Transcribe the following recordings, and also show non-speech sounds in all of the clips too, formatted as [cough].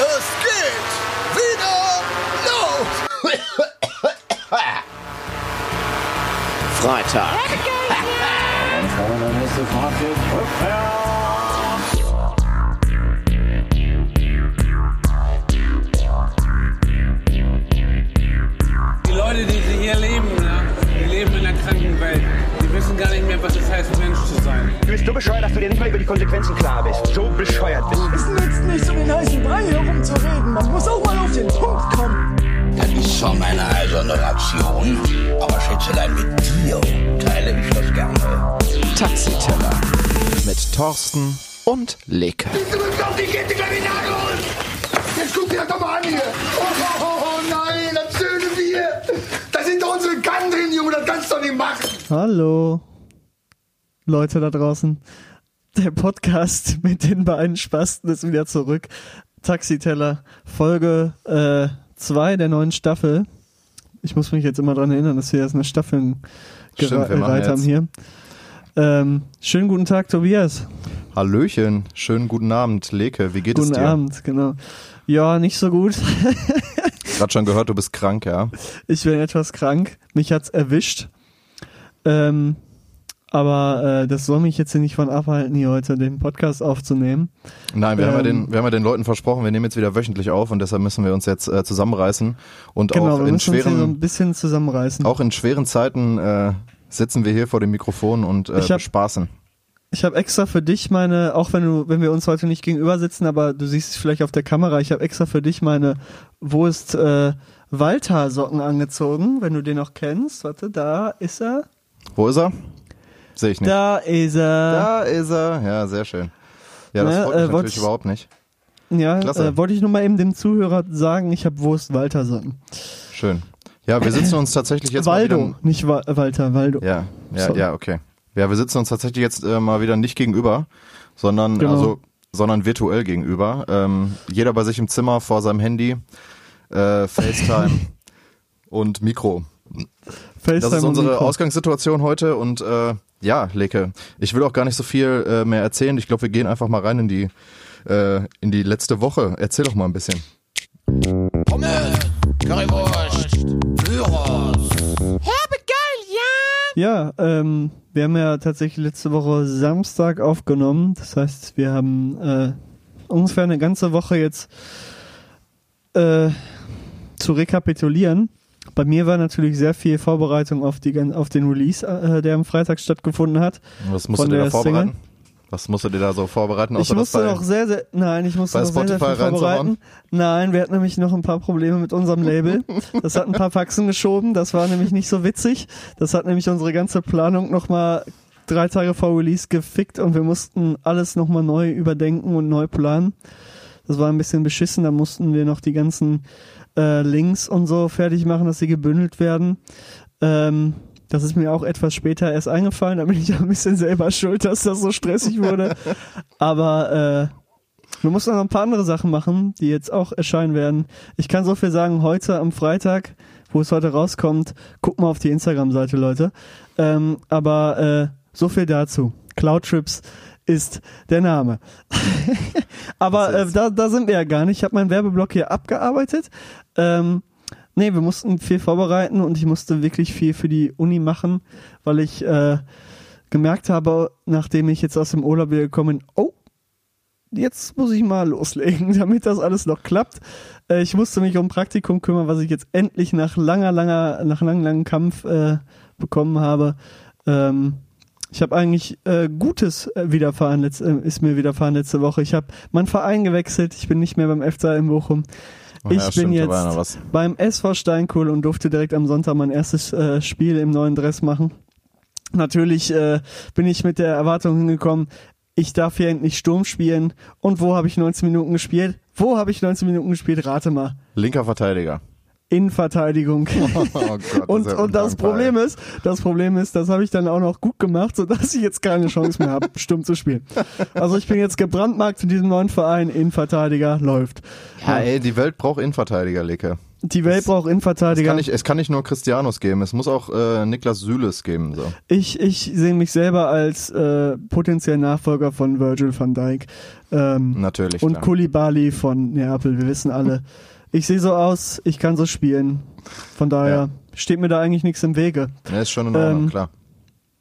Es geht wieder los! Freitag. Bist so bescheuert, dass du dir nicht mal über die Konsequenzen klar bist. So bescheuert bist du. Es nützt nichts, um den heißen Brei herumzureden. Man muss auch mal auf den Punkt kommen. Das ist zwar meine eiserne Ration, aber Schätzelein, mit dir teile ich das gerne. Taxiteller. Mit Thorsten und Leke. Du bist auf die Kette gleich in Nagel holen! Jetzt guck dir das doch mal an hier! Oh, oh, oh, oh nein, das schöne Bier! Da sind doch unsere Kann drin, Junge, das kannst du doch nicht machen! Hallo, Leute da draußen. Der Podcast [laughs] mit den beiden Spasten ist wieder zurück. Taxiteller, Folge 2 der neuen Staffel. Ich muss mich jetzt immer dran erinnern, dass wir erst eine Staffel machen gereiht haben hier. Ähm, schönen guten Tag, Tobias. Hallöchen, schönen guten Abend, Leke, wie geht Guten es dir? Abend, genau. Ja, nicht so gut. [laughs] Gerade schon gehört, du bist krank, ja? Ich bin etwas krank. Mich hat's erwischt. Ähm, aber äh, das soll mich jetzt hier nicht von abhalten, hier heute den Podcast aufzunehmen. Nein, wir, haben ja Ähm. den, wir haben ja den Leuten versprochen, wir nehmen jetzt wieder wöchentlich auf und deshalb müssen wir uns jetzt äh, zusammenreißen und Genau, auch in hier so ein schweren, bisschen zusammenreißen. auch in schweren Zeiten äh, sitzen wir hier vor dem Mikrofon und äh, Ich hab- spaßen. Ich habe extra für dich meine, auch wenn du, wenn wir uns heute nicht gegenüber sitzen, aber du siehst es vielleicht auf der Kamera, ich habe extra für dich meine Wo ist äh, Walter Socken angezogen, wenn du den noch kennst. Warte, da ist er. Wo ist er? Sehe ich nicht. Da ist er. Da ist er. Ja, sehr schön. Ja, das Ne, freut äh, mich wollt natürlich ich- überhaupt nicht. Ja, äh, wollte ich nur mal eben dem Zuhörer sagen, ich habe Wurst Walter Socken. Schön. Ja, wir sitzen uns tatsächlich jetzt mal Waldo, wieder... nicht Wa Walter, Waldo. Ja, ja, Sorry. ja, okay. Ja, wir sitzen uns tatsächlich jetzt äh, mal wieder nicht gegenüber, sondern Genau. also sondern virtuell gegenüber. Ähm, jeder bei sich im Zimmer vor seinem Handy, äh, FaceTime [laughs] und Mikro. FaceTime Das ist unsere. Ausgangssituation heute und äh, ja, Leke, ich will auch gar nicht so viel äh, mehr erzählen. Ich glaube, wir gehen einfach mal rein in die äh, in die letzte Woche. Erzähl doch mal ein bisschen. Pommes, Currywurst, Gyros. Ja, ähm, wir haben ja tatsächlich letzte Woche Samstag aufgenommen. Das heißt, wir haben äh, ungefähr eine ganze Woche jetzt äh, zu rekapitulieren. Bei mir war natürlich sehr viel Vorbereitung auf, die, auf den Release, äh, der am Freitag stattgefunden hat. Was musst du dir da vorbereiten? Single? Was musst du dir da so vorbereiten? Ich außer musste bei- noch sehr, sehr, nein, ich musste noch sehr, sehr viel Spotify vorbereiten. Nein, wir hatten nämlich noch ein paar Probleme mit unserem Label. Das hat ein paar Faxen geschoben, das war nämlich nicht so witzig. Das hat nämlich unsere ganze Planung nochmal drei Tage vor Release gefickt und wir mussten alles nochmal neu überdenken und neu planen. Das war ein bisschen beschissen, da mussten wir noch die ganzen äh, Links und so fertig machen, dass sie gebündelt werden. Ähm, das ist mir auch etwas später erst eingefallen, da bin ich auch ein bisschen selber schuld, dass das so stressig wurde. Aber äh, wir mussten noch ein paar andere Sachen machen, die jetzt auch erscheinen werden. Ich kann so viel sagen, heute am Freitag, wo es heute rauskommt, guck mal auf die Instagram-Seite, Leute. Ähm, aber äh, so viel dazu. Cloudtrips ist der Name. [laughs] aber äh, da, da sind wir ja gar nicht. Ich habe meinen Werbeblock hier abgearbeitet. Ähm, nee, wir mussten viel vorbereiten und ich musste wirklich viel für die Uni machen, weil ich äh, gemerkt habe, nachdem ich jetzt aus dem Urlaub wieder gekommen bin, oh, jetzt muss ich mal loslegen, [laughs] damit das alles noch klappt. Äh, ich musste mich um Praktikum kümmern, was ich jetzt endlich nach langer, langer, nach langem, langem Kampf äh, bekommen habe. Ähm, ich habe eigentlich äh, Gutes äh, widerfahren, letz, äh, ist mir widerfahren letzte Woche. Ich habe meinen Verein gewechselt, ich bin nicht mehr beim FC in Bochum. Oh ja, ich bin stimmt, jetzt beim SV Steinkohl und durfte direkt am Sonntag mein erstes äh, Spiel im neuen Dress machen. Natürlich äh, bin ich mit der Erwartung hingekommen, ich darf hier endlich Sturm spielen. Und wo habe ich 19 Minuten gespielt? Wo habe ich 19 Minuten gespielt? Rate mal. Linker Verteidiger. Innenverteidigung. [laughs] Oh Gott, und, ja und das Problem ist, das Problem ist, das habe ich dann auch noch gut gemacht, sodass ich jetzt keine Chance mehr habe, [laughs] Sturm zu spielen. Also ich bin jetzt gebrandmarkt in diesem neuen Verein, Innenverteidiger, läuft. Ja, ey, die Welt braucht Innenverteidiger, Leke. Die Welt braucht Es Innenverteidiger. kann, nicht, es kann nicht nur Cristianos geben, es muss auch äh, Niklas Süles geben. So. Ich, ich sehe mich selber als äh, potenziellen Nachfolger von Virgil van Dijk. Ähm, Natürlich. und klar. Koulibaly von Neapel, wir wissen alle. [laughs] Ich sehe so aus, ich kann so spielen. Von daher Ja. steht mir da eigentlich nichts im Wege. Ja, ist schon in Ordnung, Ähm, klar.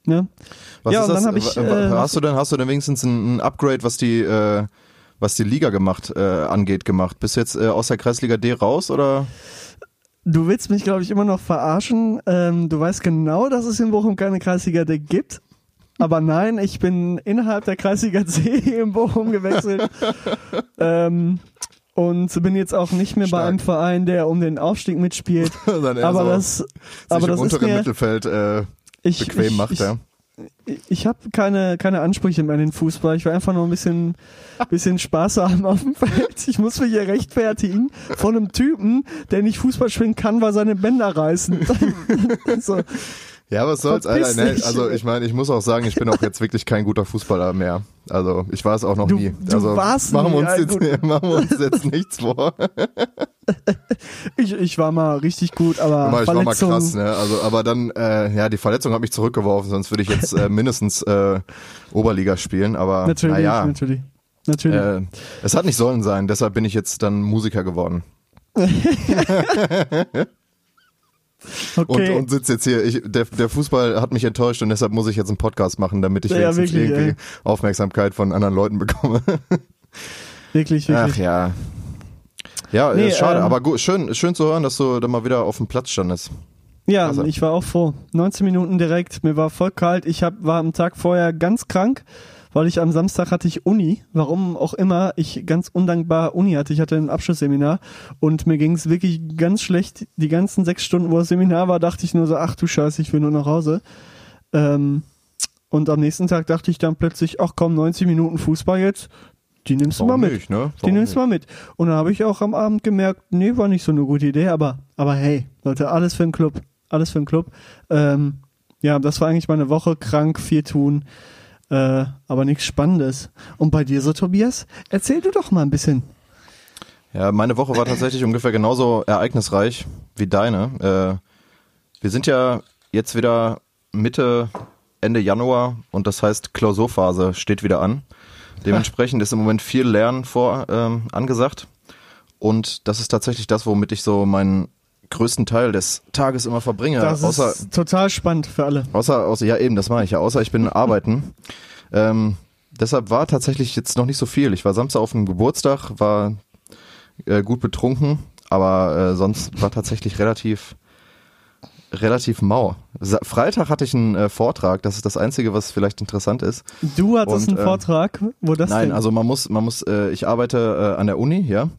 Ne? Was ja, ist das? ich, äh, hast du denn, hast du denn wenigstens ein, ein Upgrade, was die, äh, was die Liga gemacht, äh, angeht, gemacht? Bist du jetzt äh, aus der Kreisliga D raus oder? Du willst mich, glaube ich, immer noch verarschen. Ähm, du weißt genau, dass es in Bochum keine Kreisliga D gibt. Aber nein, ich bin innerhalb der Kreisliga C [laughs] in Bochum gewechselt. [laughs] ähm, und bin jetzt auch nicht mehr bei Stark. einem Verein, der um den Aufstieg mitspielt. [laughs] Aber so das, aber im das ist mir, Mittelfeld äh, ich, bequem ich, macht, ich, ja. ich habe keine, keine Ansprüche mehr an den Fußball. Ich will einfach nur ein bisschen, [laughs] bisschen Spaß haben auf dem Feld. Ich muss mich hier rechtfertigen von einem Typen, der nicht Fußball spielen kann, weil seine Bänder reißen. [laughs] so. Ja, was soll's, Alter. Ne, also ich meine, ich muss auch sagen, ich bin auch jetzt wirklich kein guter Fußballer mehr. Also ich war es auch noch Du- nie. du also warst machen wir uns jetzt, [laughs] machen wir uns jetzt nichts vor. Ich, ich war mal richtig gut, aber Aber ich war mal krass, ne? Also, aber dann, äh, ja, die Verletzung hat mich zurückgeworfen, sonst würde ich jetzt äh, mindestens äh, Oberliga spielen. Aber Natürlich, naja, natürlich. Natürlich. äh, es hat nicht sollen sein. Deshalb bin ich jetzt dann Musiker geworden [laughs] [laughs] okay. und, und sitze jetzt hier. Ich, der, der Fußball hat mich enttäuscht und deshalb muss ich jetzt einen Podcast machen, damit ich Ja, wenigstens wirklich, irgendwie ey. Aufmerksamkeit von anderen Leuten bekomme. [laughs] wirklich, wirklich. Ach ja. Ja, Nee, ist schade, ähm, aber gut, schön, schön zu hören, dass du da mal wieder auf dem Platz standest. Ja, Also. ich war auch froh. 19 Minuten direkt, mir war voll kalt. Ich hab, war am Tag vorher ganz krank, weil ich am Samstag hatte ich Uni. Warum auch immer ich ganz undankbar Uni hatte. Ich hatte ein Abschlussseminar und mir ging es wirklich ganz schlecht. Die ganzen sechs Stunden, wo das Seminar war, dachte ich nur so, ach du Scheiße, ich will nur nach Hause. Ähm, und am nächsten Tag dachte ich dann plötzlich, ach komm, 90 Minuten Fußball jetzt, die nimmst du mal mit. nicht, ne? Die nimmst du mal mit. Und dann habe ich auch am Abend gemerkt, nee, war nicht so eine gute Idee, aber, aber hey, Leute, alles für den Club. Alles für den Club. Ähm, ja, das war eigentlich meine Woche, krank, viel tun, äh, aber nichts Spannendes. Und bei dir so, Tobias? Erzähl du doch mal ein bisschen. Ja, meine Woche war tatsächlich ungefähr genauso ereignisreich wie deine. Äh, wir sind ja jetzt wieder Mitte, Ende Januar und das heißt Klausurphase steht wieder an. Dementsprechend ist im Moment viel Lernen vor ähm, angesagt und das ist tatsächlich das, womit ich so meinen größten Teil des Tages immer verbringe. Das außer, ist total spannend für alle. Außer, außer, ja eben, das mache ich ja, außer ich bin [laughs] arbeiten. Ähm, deshalb war tatsächlich jetzt noch nicht so viel. Ich war Samstag auf dem Geburtstag, war äh, gut betrunken, aber äh, sonst war tatsächlich relativ relativ mau. Freitag hatte ich einen äh, Vortrag, das ist das Einzige, was vielleicht interessant ist. Du hattest Und, einen ähm, Vortrag, wo das Nein, denn? also man muss, man muss, äh, ich arbeite äh, an der Uni, ja,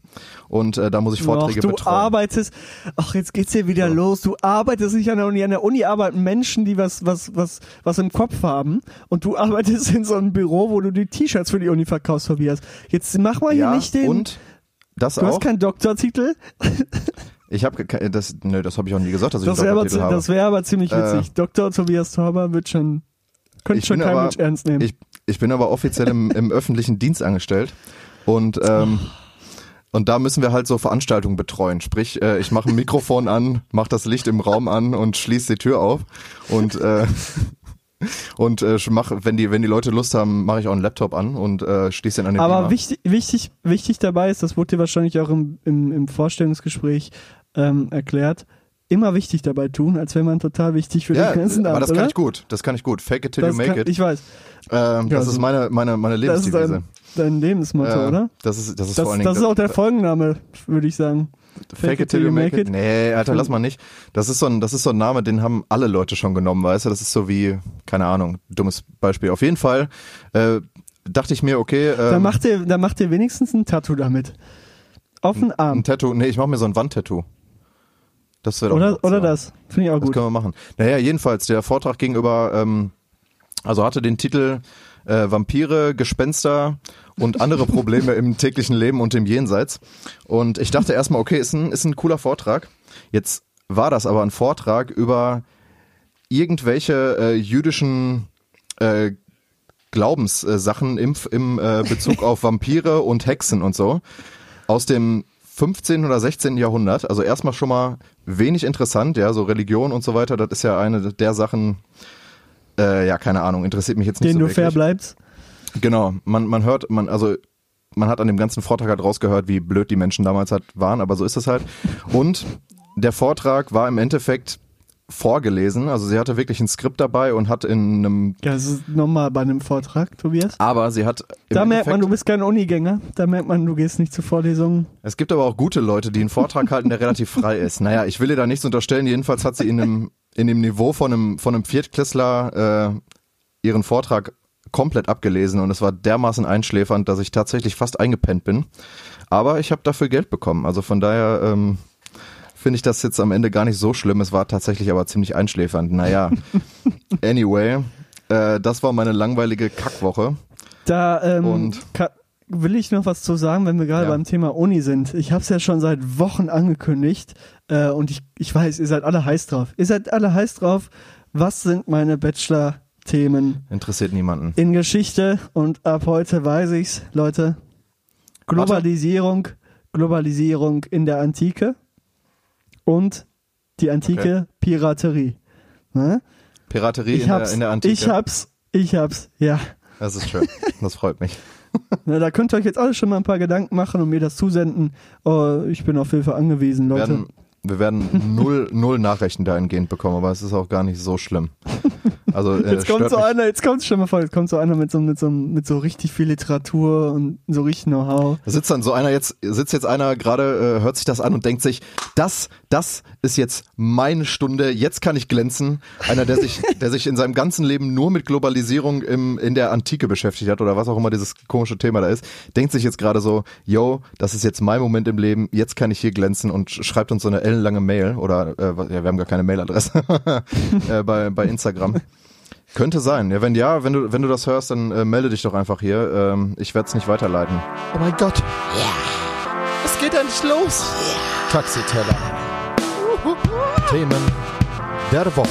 und äh, da muss ich Vorträge Ach, du betreuen. arbeitest, ach, jetzt geht's hier wieder los. Du arbeitest nicht an der Uni. An der Uni arbeiten Menschen, die was, was, was, was im Kopf haben. Und du arbeitest in so einem Büro, wo du die T-Shirts für die Uni verkaufst, Tobias. Jetzt mach mal hier ja, nicht den, und das du auch. hast keinen Doktortitel. [laughs] ich habe das, nö, das habe ich auch nie gesagt, dass ich Das einen wäre aber, Doktortitel zi- habe. das wär aber ziemlich Äh, witzig. Dr. Tobias Torber wird schon, könnte Ich schon kein Mensch ernst nehmen. Ich, ich bin aber offiziell im, im [laughs] öffentlichen Dienst angestellt und ähm, und da müssen wir halt so Veranstaltungen betreuen. Sprich, äh, ich mache ein Mikrofon an, mache das Licht im Raum an und schließe die Tür auf und äh, [laughs] und äh, mach, wenn die wenn die Leute Lust haben, mache ich auch einen Laptop an und äh, schließe den an den Aber Beamer. wichtig, wichtig, wichtig dabei ist, das wurde dir wahrscheinlich auch im, im, im Vorstellungsgespräch ähm, erklärt, immer wichtig dabei tun, als wäre man total wichtig für ja, den ganzen aber Abend, das kann oder? ich gut. Das kann ich gut. Fake it till Das you make kann, it. Ich weiß. ähm, das also- ist meine meine meine Das ist Lebensdevise. dein, dein Lebensmotto, Äh, oder? Das ist das ist Das, vor allen Dingen das ist auch der Folgenname, würde ich sagen. Fake it till you make it. Nee, Alter, lass mal nicht. Das ist so ein, das ist so ein Name, den haben alle Leute schon genommen, weißt du? Das ist so wie, keine Ahnung, dummes Beispiel. Auf jeden Fall äh, dachte ich mir, okay, Dann ähm, macht ihr, dann macht ihr wenigstens ein Tattoo damit. Auf den ein Arm. Tattoo. Nee, ich mache mir so ein Wandtattoo. Das wäre Oder, oder das. Finde ich auch Das gut. können wir machen. Naja, jedenfalls, der Vortrag gegenüber, ähm, also hatte den Titel äh, Vampire, Gespenster und andere Probleme im [laughs] täglichen Leben und im Jenseits. Und ich dachte erstmal, okay, ist ein, ist ein cooler Vortrag. Jetzt war das aber ein Vortrag über irgendwelche äh, jüdischen äh, Glaubenssachen im, im äh, Bezug auf Vampire und Hexen und so aus dem 15. oder 16. Jahrhundert. Also erstmal schon mal wenig interessant, ja, so Religion und so weiter, das ist ja eine der Sachen, äh, ja, keine Ahnung, interessiert mich jetzt nicht Den so du wirklich. fair bleibst. Genau, man, man hört, man, also man hat an dem ganzen Vortrag halt rausgehört, wie blöd die Menschen damals halt waren, aber so ist es halt. Und der Vortrag war im Endeffekt vorgelesen, also sie hatte wirklich ein Skript dabei und hat in einem, Ja, das ist nochmal bei einem Vortrag, Tobias. aber sie hat Da merkt man, du bist kein Unigänger. Da merkt man, du gehst nicht zu Vorlesungen. Es gibt aber auch gute Leute, die einen Vortrag halten, der relativ frei ist. [laughs] Naja, ich will ihr da nichts unterstellen. Jedenfalls hat sie in dem, in dem Niveau von einem, von einem Viertklässler äh, ihren Vortrag komplett abgelesen und es war dermaßen einschläfernd, dass ich tatsächlich fast eingepennt bin. Aber ich habe dafür Geld bekommen. Also von daher ähm, finde ich das jetzt am Ende gar nicht so schlimm. Es war tatsächlich aber ziemlich einschläfernd. Naja, [laughs] anyway, äh, das war meine langweilige Kackwoche. Da ähm, Und? will ich noch was zu sagen, wenn wir gerade Ja. beim Thema Uni sind. Ich habe es ja schon seit Wochen angekündigt äh, und ich, ich weiß, ihr seid alle heiß drauf. Ihr seid alle heiß drauf. Was sind meine Bachelor-Themen Interessiert niemanden. in Geschichte? Und ab heute weiß ich's, Leute. Globalisierung, Globalisierung in der Antike und die antike Piraterie. Ne? Piraterie Ich in der, in der Antike. ich hab's, ich hab's, ja. Das ist schön. Das freut mich. [laughs] Na, da könnt ihr euch jetzt alle schon mal ein paar Gedanken machen und mir das zusenden. Oh, ich bin auf Hilfe angewiesen, Leute. werden, wir werden [laughs] null, null Nachrichten dahingehend bekommen, aber es ist auch gar nicht so schlimm. Also äh, Jetzt kommt so mich. einer, jetzt kommt schon mal vor, jetzt kommt so einer mit so, mit so, mit so richtig viel Literatur und so richtig Know-how. Da sitzt dann so einer jetzt, sitzt jetzt einer gerade, äh, hört sich das an und denkt sich, das, das ist jetzt meine Stunde, jetzt kann ich glänzen. Einer, der sich, [laughs] der sich in seinem ganzen Leben nur mit Globalisierung im, in der Antike beschäftigt hat oder was auch immer dieses komische Thema da ist, denkt sich jetzt gerade so, yo, das ist jetzt mein Moment im Leben, jetzt kann ich hier glänzen und sch- schreibt uns so eine ellenlange Mail oder, äh, ja, wir haben gar keine Mailadresse [laughs] äh, bei, bei Instagram. Könnte sein. Ja, wenn ja, wenn du, wenn du das hörst, dann äh, melde dich doch einfach hier. Ähm, ich werde es nicht weiterleiten. Oh mein Gott. Ja. Es geht endlich los. Taxiteller. Themen der Woche.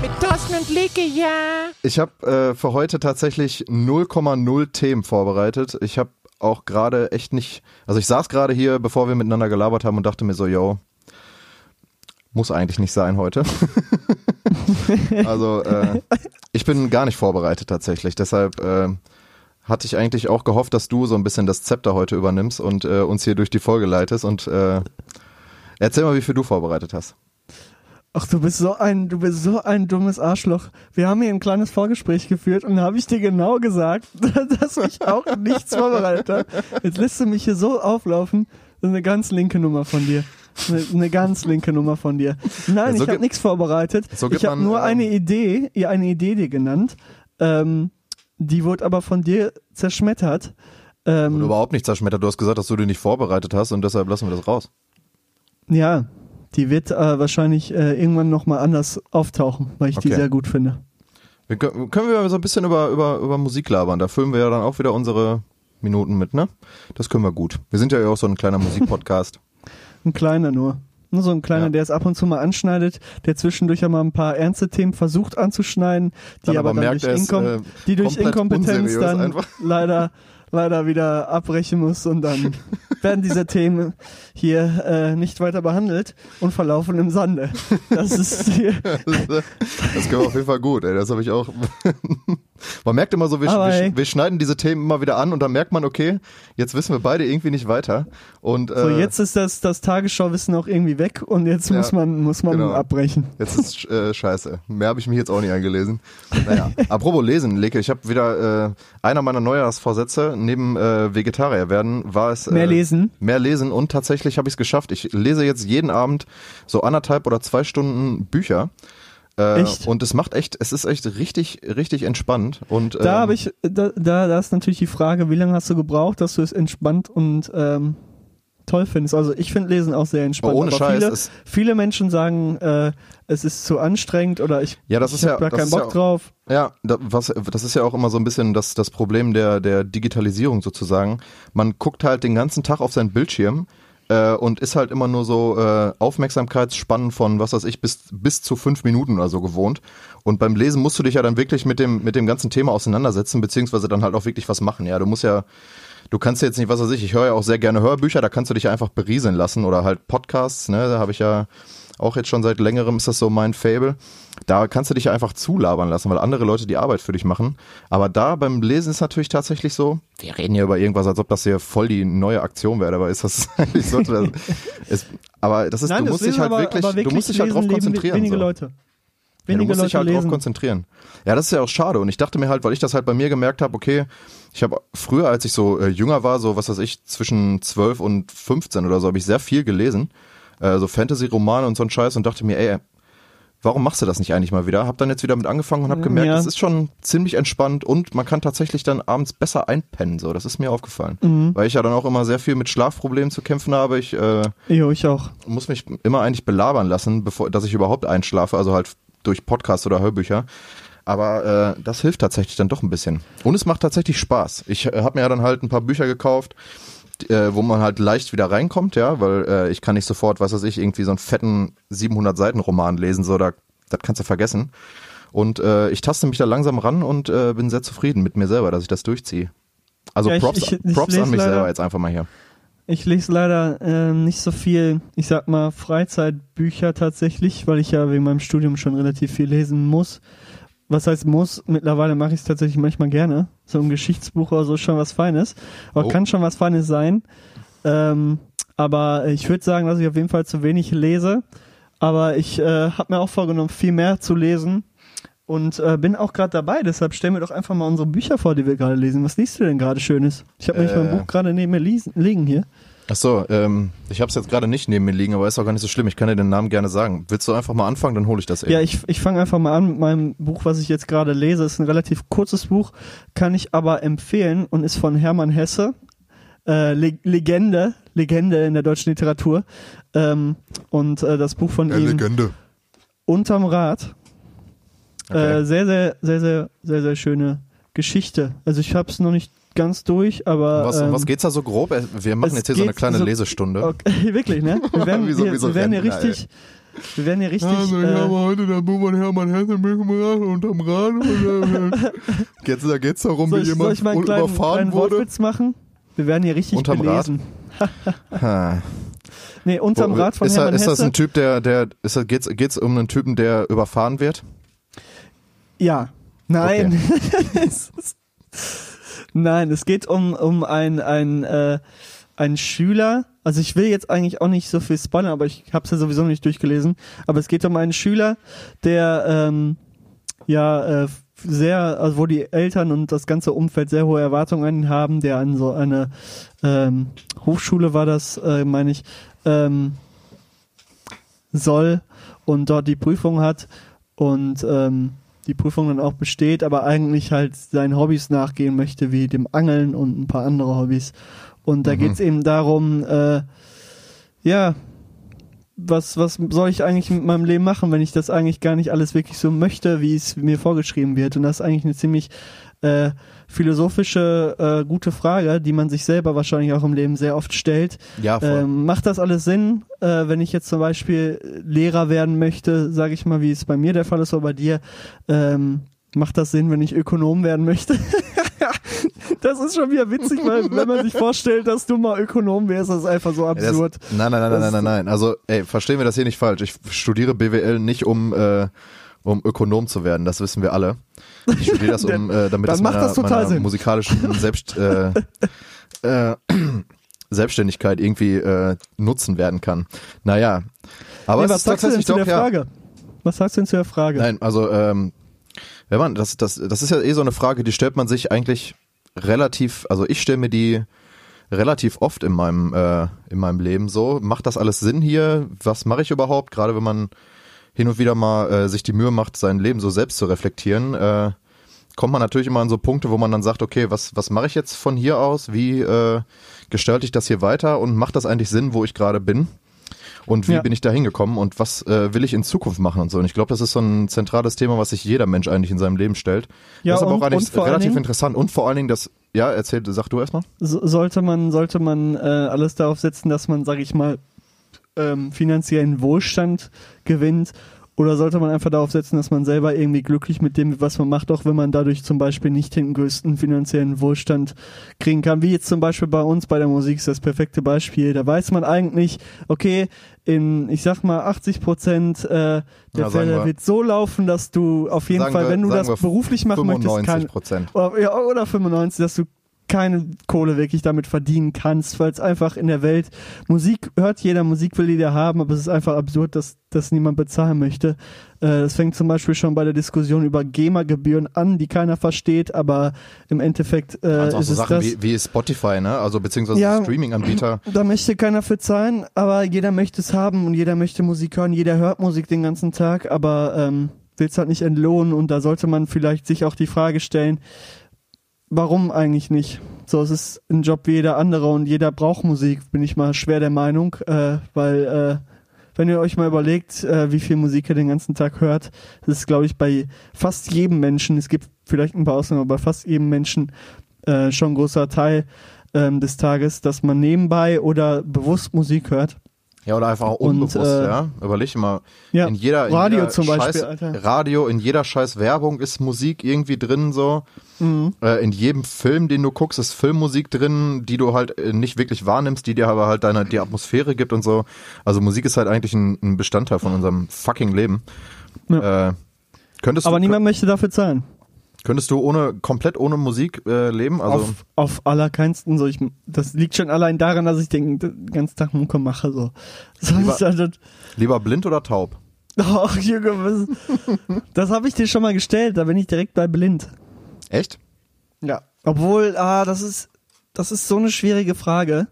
Mit Thorsten und Leke, ja. Ich habe äh, für heute tatsächlich 0,0 Themen vorbereitet. Ich habe auch gerade echt nicht, also ich saß gerade hier, bevor wir miteinander gelabert haben und dachte mir so, yo, muss eigentlich nicht sein heute. [laughs] also äh, ich bin gar nicht vorbereitet tatsächlich. Deshalb äh, hatte ich eigentlich auch gehofft, dass du so ein bisschen das Zepter heute übernimmst und äh, uns hier durch die Folge leitest. Und äh, erzähl mal, wie viel du vorbereitet hast. Ach, du bist so ein, du bist so ein dummes Arschloch. Wir haben hier ein kleines Vorgespräch geführt und da habe ich dir genau gesagt, [laughs] dass ich auch nichts vorbereitet habe. Jetzt lässt du mich hier so auflaufen. Das ist eine ganz linke Nummer von dir. Eine, eine ganz linke Nummer von dir. Nein, So ich habe nichts vorbereitet. so ich habe nur ähm, eine Idee, ihr eine Idee dir genannt. Ähm, die wurde aber von dir zerschmettert. Ähm, überhaupt nicht zerschmettert. Du hast gesagt, dass du die nicht vorbereitet hast und deshalb lassen wir das raus. Ja, die wird äh, wahrscheinlich äh, irgendwann nochmal anders auftauchen, weil ich die Okay. sehr gut finde. Wir können, können wir so ein bisschen über, über, über Musik labern. Da füllen wir ja dann auch wieder unsere Minuten mit, ne? Das können wir gut. Wir sind ja auch so ein kleiner Musikpodcast. [laughs] Ein kleiner nur. Nur so ein kleiner, Ja. der es ab und zu mal anschneidet, der zwischendurch ja mal ein paar ernste Themen versucht anzuschneiden, die Dann aber, aber dann merkt, durch, er ist, Inkom äh, die durch Inkompetenz dann einfach. leider leider wieder abbrechen muss und dann [laughs] werden diese Themen hier äh, nicht weiter behandelt und verlaufen im Sande. Das ist hier, [laughs] Das können wir auf jeden Fall gut, ey. Das habe ich auch. Man merkt immer so, wir, wir, wir schneiden diese Themen immer wieder an und dann merkt man, okay, jetzt wissen wir beide irgendwie nicht weiter. Und äh, so jetzt ist das das Tagesschauwissen auch irgendwie weg und jetzt Ja, muss man muss man genau. abbrechen. Jetzt ist äh, scheiße. Mehr habe ich mich jetzt auch nicht eingelesen. Naja, [laughs] apropos lesen, Leke, ich habe wieder äh, einer meiner Neujahrsvorsätze neben äh, Vegetarier werden, war es äh, Mehr lesen? Mehr lesen und tatsächlich habe ich es geschafft. Ich lese jetzt jeden Abend so anderthalb oder zwei Stunden Bücher. Äh, Echt? Und es macht echt, es ist echt richtig, richtig entspannt. Und Da ähm, habe ich, da, da, da ist natürlich die Frage, wie lange hast du gebraucht, dass du es entspannt und ähm, toll findest. Also ich finde Lesen auch sehr entspannt. Oh, ohne aber Scheiß, viele, viele Menschen sagen, äh, es ist zu anstrengend oder ich, Ja, das ich ist ja- hab da das keinen ist Bock ja auch- drauf. Ja, da, was, das ist ja auch immer so ein bisschen das, das Problem der, der Digitalisierung sozusagen. Man guckt halt den ganzen Tag auf seinen Bildschirm, äh, und ist halt immer nur so äh, Aufmerksamkeitsspannen von, was weiß ich, bis, bis zu fünf Minuten oder so gewohnt. Und beim Lesen musst du dich ja dann wirklich mit dem, mit dem ganzen Thema auseinandersetzen, beziehungsweise dann halt auch wirklich was machen. Ja, du musst ja, du kannst jetzt nicht, was weiß ich, ich höre ja auch sehr gerne Hörbücher, da kannst du dich ja einfach berieseln lassen oder halt Podcasts, ne, da habe ich ja auch jetzt schon seit längerem ist das so mein Fable. Da kannst du dich einfach zulabern lassen, weil andere Leute die Arbeit für dich machen. Aber da beim Lesen ist natürlich tatsächlich so, wir reden hier über irgendwas, als ob das hier voll die neue Aktion wäre, aber ist das [laughs] eigentlich so? ist, aber das ist, Nein, du das musst dich halt aber, wirklich, aber wirklich du musst dich halt drauf konzentrieren. Wenige so. Leute. Ja, du Wenige musst dich Leute halt drauf lesen. konzentrieren. Ja, das ist ja auch schade. Und ich dachte mir halt, weil ich das halt bei mir gemerkt habe, okay, ich habe früher, als ich so äh, jünger war, so was weiß ich, zwischen 12 und 15 oder so, habe ich sehr viel gelesen. Äh, so Fantasy-Romane und so ein Scheiß und dachte mir, ey, warum machst du das nicht eigentlich mal wieder? Hab dann jetzt wieder mit angefangen und habe gemerkt, Ja. das ist schon ziemlich entspannt und man kann tatsächlich dann abends besser einpennen. So, das ist mir aufgefallen. Mhm. Weil ich ja dann auch immer sehr viel mit Schlafproblemen zu kämpfen habe. Ich äh, Jo, ich auch. muss mich immer eigentlich belabern lassen, bevor, dass ich überhaupt einschlafe, also halt durch Podcasts oder Hörbücher. Aber äh, das hilft tatsächlich dann doch ein bisschen. Und es macht tatsächlich Spaß. Ich äh, habe mir ja dann halt ein paar Bücher gekauft, äh, wo man halt leicht wieder reinkommt, ja, weil äh, ich kann nicht sofort, was weiß ich, irgendwie so einen fetten 700 Seiten Roman lesen, so da, das kannst du vergessen. Und äh, ich taste mich da langsam ran und äh, bin sehr zufrieden mit mir selber, dass ich das durchziehe. Also Ja, ich- Props, ich- ich Props lese an mich leider- selber jetzt einfach mal hier. Ich lese leider ähm, nicht so viel, ich sag mal, Freizeitbücher tatsächlich, weil ich ja wegen meinem Studium schon relativ viel lesen muss. Was heißt muss? Mittlerweile mache ich es tatsächlich manchmal gerne. So ein Geschichtsbuch oder so ist schon was Feines. Aber Oh. kann schon was Feines sein. Ähm, aber ich würde sagen, dass ich auf jeden Fall zu wenig lese. Aber ich äh, habe mir auch vorgenommen, viel mehr zu lesen. Und äh, bin auch gerade dabei, deshalb stellen wir doch einfach mal unsere Bücher vor, die wir gerade lesen. Was liest du denn gerade Schönes? Ich habe nämlich Äh. mein Buch gerade neben mir liegen hier. Ach so, ähm, ich habe es jetzt gerade nicht neben mir liegen, aber ist auch gar nicht so schlimm. Ich kann dir den Namen gerne sagen. Willst du einfach mal anfangen, dann hole ich das eben. Ja, ich, ich fange einfach mal an mit meinem Buch, was ich jetzt gerade lese. Ist ein relativ kurzes Buch, kann ich aber empfehlen und ist von Hermann Hesse. Äh, Le Legende, Legende in der deutschen Literatur. Ähm, und äh, das Buch von ihm Legende. Unterm Rad. Okay. Äh, sehr, sehr, sehr, sehr, sehr, sehr schöne Geschichte. Also ich habe es noch nicht ganz durch, aber was, um ähm, was geht's da so grob? Äh, Wir machen jetzt hier so eine kleine so- Lesestunde. Okay, [laughs] wirklich, ne? Wir werden, [laughs] so- wir, so wir werden hier richtig, wir werden hier richtig. Also, ich äh, habe heute das Buch von Hermann Hesse mitgebracht unterm Rad. Und, äh, [laughs] jetzt, da geht's darum, soll wie ich, soll jemand ich mal einen kleinen, überfahren kleinen wurde. Wortwitz machen? Wir werden hier richtig Unterm Rad? belesen. Ha. Nee, unterm Wo- Rad von ist, er, Hermann ist das Hesse. ein Typ, der, der, ist, er- geht's, geht's um einen Typen, der überfahren wird? Ja. Nein. Ist- Nein, es geht um, um ein, ein, äh, ein Schüler. Also ich will jetzt eigentlich auch nicht so viel spoilern, aber ich habe es ja sowieso nicht durchgelesen. Aber es geht um einen Schüler, der ähm, ja äh, sehr, also wo die Eltern und das ganze Umfeld sehr hohe Erwartungen an ihn haben, der an so eine ähm, Hochschule war das, äh, meine ich, ähm, soll und dort die Prüfung hat und ähm, die Prüfung dann auch besteht, aber eigentlich halt seinen Hobbys nachgehen möchte, wie dem Angeln und ein paar andere Hobbys. Und da Mhm. geht's eben darum, äh, ja, was, was soll ich eigentlich mit meinem Leben machen, wenn ich das eigentlich gar nicht alles wirklich so möchte, wie es mir vorgeschrieben wird? Und das ist eigentlich eine ziemlich äh, philosophische, äh, gute Frage, die man sich selber wahrscheinlich auch im Leben sehr oft stellt. Ja, voll. Ähm, macht das alles Sinn, äh, wenn ich jetzt zum Beispiel Lehrer werden möchte, sage ich mal, wie es bei mir der Fall ist oder bei dir? Ähm, macht das Sinn, wenn ich Ökonom werden möchte? [laughs] das ist schon wieder witzig, weil wenn man sich vorstellt, dass du mal Ökonom wärst, das ist einfach so das- absurd. Nein, nein, nein, nein, nein, nein, nein. Also, ey, verstehen wir das hier nicht falsch. Ich studiere BWL nicht, um, äh, um Ökonom zu werden. Das wissen wir alle. Ich studiere das, um, [laughs] äh, damit Dann das meiner, das total meiner musikalischen [laughs] Selbst, äh, äh, Selbstständigkeit irgendwie äh, nutzen werden kann. Naja. Aber nee, was sagst du denn zu der ja. Frage? Was sagst du denn zu der Frage? Nein, also ähm, wenn man das das das ist ja eh so eine Frage, die stellt man sich eigentlich relativ, also ich stelle mir die relativ oft in meinem äh, in meinem Leben so, macht das alles Sinn hier? Was mache ich überhaupt? Gerade wenn man hin und wieder mal äh, sich die Mühe macht, sein Leben so selbst zu reflektieren, äh, kommt man natürlich immer an so Punkte, wo man dann sagt, okay, was was mache ich jetzt von hier aus? Wie äh, gestalte ich das hier weiter und macht das eigentlich Sinn, wo ich gerade bin? Und wie Ja. bin ich da hingekommen und was äh, will ich in Zukunft machen und so. Und ich glaube, das ist so ein zentrales Thema, was sich jeder Mensch eigentlich in seinem Leben stellt. Ja, das ist aber und- auch eigentlich relativ Dingen- interessant. Und vor allen Dingen das ja, erzähl, sag du erstmal. so, sollte man, sollte man äh, alles darauf setzen, dass man, sag ich mal, ähm, finanziellen Wohlstand gewinnt? Oder sollte man einfach darauf setzen, dass man selber irgendwie glücklich mit dem, was man macht, auch wenn man dadurch zum Beispiel nicht den größten finanziellen Wohlstand kriegen kann? Wie jetzt zum Beispiel bei uns bei der Musik ist das perfekte Beispiel. Da weiß man eigentlich, okay, in, ich sag mal, 80 Prozent äh, der Ja, Fälle wir- wird so laufen, dass du auf jeden Fall, wir- wenn du das beruflich machen möchtest, 95 kann, Prozent. oder, ja, oder 95, dass du keine Kohle wirklich damit verdienen kannst, weil es einfach in der Welt Musik hört jeder, Musik will jeder haben, aber es ist einfach absurd, dass das niemand bezahlen möchte. Äh, Das fängt zum Beispiel schon bei der Diskussion über GEMA-Gebühren an, die keiner versteht, aber im Endeffekt äh, Also auch ist so es Sachen das. wie, wie Spotify, ne? Also beziehungsweise Ja. Streaming-Anbieter. Da möchte keiner für zahlen, aber jeder möchte es haben und jeder möchte Musik hören, jeder hört Musik den ganzen Tag, aber ähm, will es halt nicht entlohnen und da sollte man vielleicht sich auch die Frage stellen, warum eigentlich nicht? So, es ist ein Job wie jeder andere und jeder braucht Musik, bin ich mal schwer der Meinung, äh, weil äh, wenn ihr euch mal überlegt, äh, wie viel Musik ihr den ganzen Tag hört, das ist, glaube ich, bei fast jedem Menschen, es gibt vielleicht ein paar Ausnahmen, aber bei fast jedem Menschen äh, schon ein großer Teil ähm, des Tages, dass man nebenbei oder bewusst Musik hört. Ja, oder einfach auch Und, unbewusst, äh, ja. Überleg mal. Ja, in jeder, in Radio jeder zum Beispiel, scheiß, Alter. Radio, in jeder scheiß Werbung ist Musik irgendwie drin so. Mhm. Äh, in jedem Film, den du guckst, ist Filmmusik drin, die du halt äh, nicht wirklich wahrnimmst, die dir aber halt deine die Atmosphäre gibt und so. Also Musik ist halt eigentlich ein, ein Bestandteil von unserem fucking Leben. Äh, könntest Aber du, niemand möchte dafür zahlen. Könntest du ohne komplett ohne Musik äh, leben? Also auf, auf allerkeinsten so. Ich, das liegt schon allein daran, dass ich den, den ganzen Tag Mucke mache. So. so Lieber- halt, lieber blind oder taub? ach, [laughs] Junge, was, [laughs] das habe ich dir schon mal gestellt. Da bin ich direkt bei blind. Echt? Ja. Obwohl, ah, das ist, das ist so eine schwierige Frage.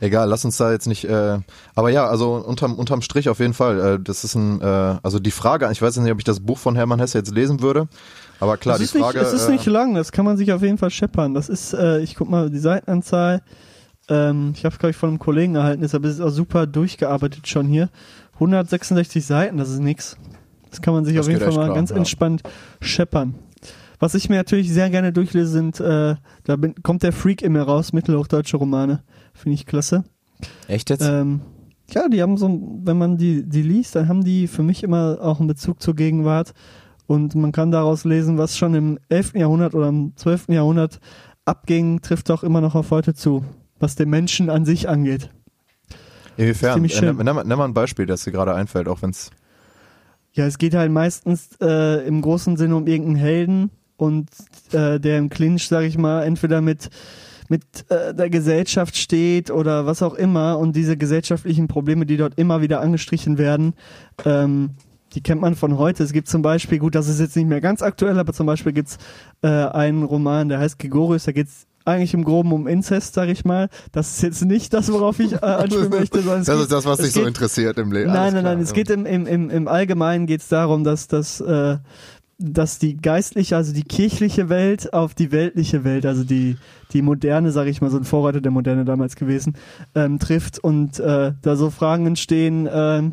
Egal, lass uns da jetzt nicht. Äh, aber ja, also unterm, unterm Strich auf jeden Fall. Äh, das ist ein, äh, also die Frage. Ich weiß nicht, ob ich das Buch von Hermann Hesse jetzt lesen würde, aber klar, es die ist Frage. nicht, es ist äh, nicht lang, das kann man sich auf jeden Fall scheppern. Das ist, äh, ich guck mal die Seitenanzahl. Ähm, ich habe glaube ich von einem Kollegen erhalten, deshalb ist es auch super durchgearbeitet schon hier. 166 Seiten, das ist nix. Das kann man sich Das auf jeden Fall mal klar, ganz ja. entspannt scheppern. Was ich mir natürlich sehr gerne durchlese, sind, äh, da bin, kommt der Freak in mir raus, mittelhochdeutsche Romane. Finde ich klasse. Echt jetzt? Ähm, ja, die haben so, wenn man die, die liest, dann haben die für mich immer auch einen Bezug zur Gegenwart. Und man kann daraus lesen, was schon im 11. Jahrhundert oder im 12. Jahrhundert abging, trifft auch immer noch auf heute zu, was den Menschen an sich angeht. Inwiefern? Äh, nenn, mal- nenn mal ein Beispiel, das dir gerade einfällt, auch wenn es. Ja, es geht halt meistens äh, im großen Sinne um irgendeinen Helden und äh, der im Clinch, sag ich mal, entweder mit mit äh, der Gesellschaft steht oder was auch immer und diese gesellschaftlichen Probleme, die dort immer wieder angestrichen werden, ähm, die kennt man von heute. Es gibt zum Beispiel, gut, das ist jetzt nicht mehr ganz aktuell, aber zum Beispiel gibt's äh, einen Roman, der heißt Gregorius, da geht's eigentlich im Groben um Inzest, sag ich mal. Das ist jetzt nicht das, worauf ich äh, anspielen möchte. Das geht- ist das, was dich so interessiert im Leben. Nein, nein, nein. Es geht im, im, im, im Allgemeinen geht's darum, dass, dass, äh, dass die geistliche, also die kirchliche Welt auf die weltliche Welt, also die, die moderne, sage ich mal, so ein Vorreiter der Moderne damals gewesen, ähm, trifft und äh, da so Fragen entstehen, ähm,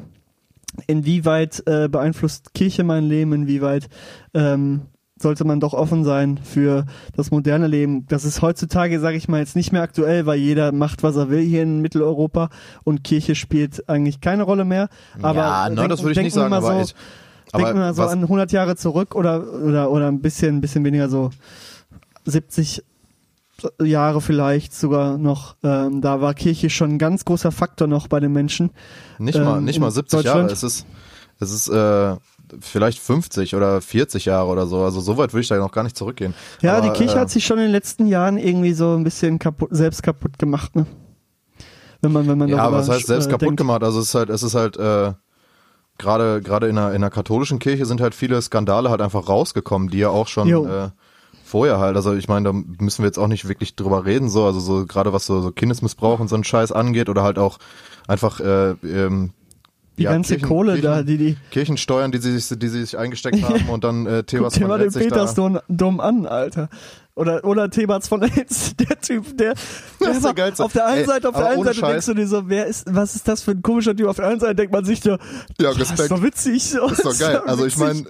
inwieweit äh, beeinflusst Kirche mein Leben, inwieweit ähm, sollte man doch offen sein für das moderne Leben. Das ist heutzutage, sage ich mal, jetzt nicht mehr aktuell, weil jeder macht, was er will hier in Mitteleuropa und Kirche spielt eigentlich keine Rolle mehr. Aber ja, nein, denken- das würde ich nicht sagen, mal aber so, ich. Aber wir mal so an 100 Jahre zurück oder, oder, oder ein bisschen, ein bisschen weniger so 70 Jahre vielleicht sogar noch. Ähm, da war Kirche schon ein ganz großer Faktor noch bei den Menschen. nicht mal, ähm, nicht mal in 70 Jahre. Es ist, es ist äh, vielleicht 50 oder 40 Jahre oder so. Also so weit würde ich da noch gar nicht zurückgehen. Ja, aber, die Kirche äh, hat sich schon in den letzten Jahren irgendwie so ein bisschen kaputt, selbst kaputt gemacht, ne? Wenn man, wenn man Ja, was heißt selbst äh, kaputt denkt. gemacht? Also es ist halt, es ist halt äh, gerade gerade in der in der katholischen Kirche sind halt viele Skandale halt einfach rausgekommen, die ja auch schon vorher halt. Also ich meine, da müssen wir jetzt auch nicht wirklich drüber reden, so also so gerade was so, so Kindesmissbrauch und so ein Scheiß angeht oder halt auch einfach äh, ähm, Die ja, ganze Kirchen- Kohle Kirchen- da, die die Kirchensteuern, die sie sich, die sie sich eingesteckt [laughs] haben und dann äh, Guck Thebas dir von den Letzig da. Petersdom Dom an, Alter. Oder, oder Thebats von Letz, [laughs] der Typ, der, der ist der Geilste. auf der einen Ey, Seite, auf der einen Seite denkst Scheiß. du dir so, wer ist, was ist das für ein komischer Typ? Auf der einen Seite denkt man sich so, Ja, das ist doch witzig. So. Das ist doch [laughs] geil. Also ich meine,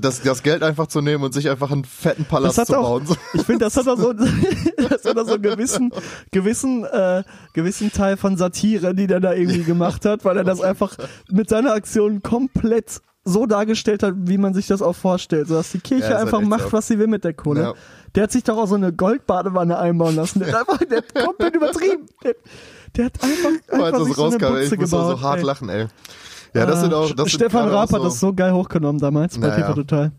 das, das Geld einfach zu nehmen und sich einfach einen fetten Palast zu auch, bauen. So. ich finde, das hat auch so, [laughs] das hat auch so einen gewissen, gewissen, äh, gewissen Teil von Satire, die der da irgendwie gemacht hat, weil er das einfach mit seiner Aktion komplett so dargestellt hat, wie man sich das auch vorstellt, so dass die Kirche Ja, einfach macht, so. was sie will mit der Kohle. Ja. Der hat sich doch auch so eine Goldbadewanne einbauen lassen. Der hat einfach, der hat komplett übertrieben. Der, der hat einfach, einfach das sich so eine rauskam, Butze ich muss auch gebaut. so hart ey. lachen, ey. Ja, das Ah, sind auch, das sind Stefan auch Raab hat das so geil hochgenommen damals bei Naja. TV Total.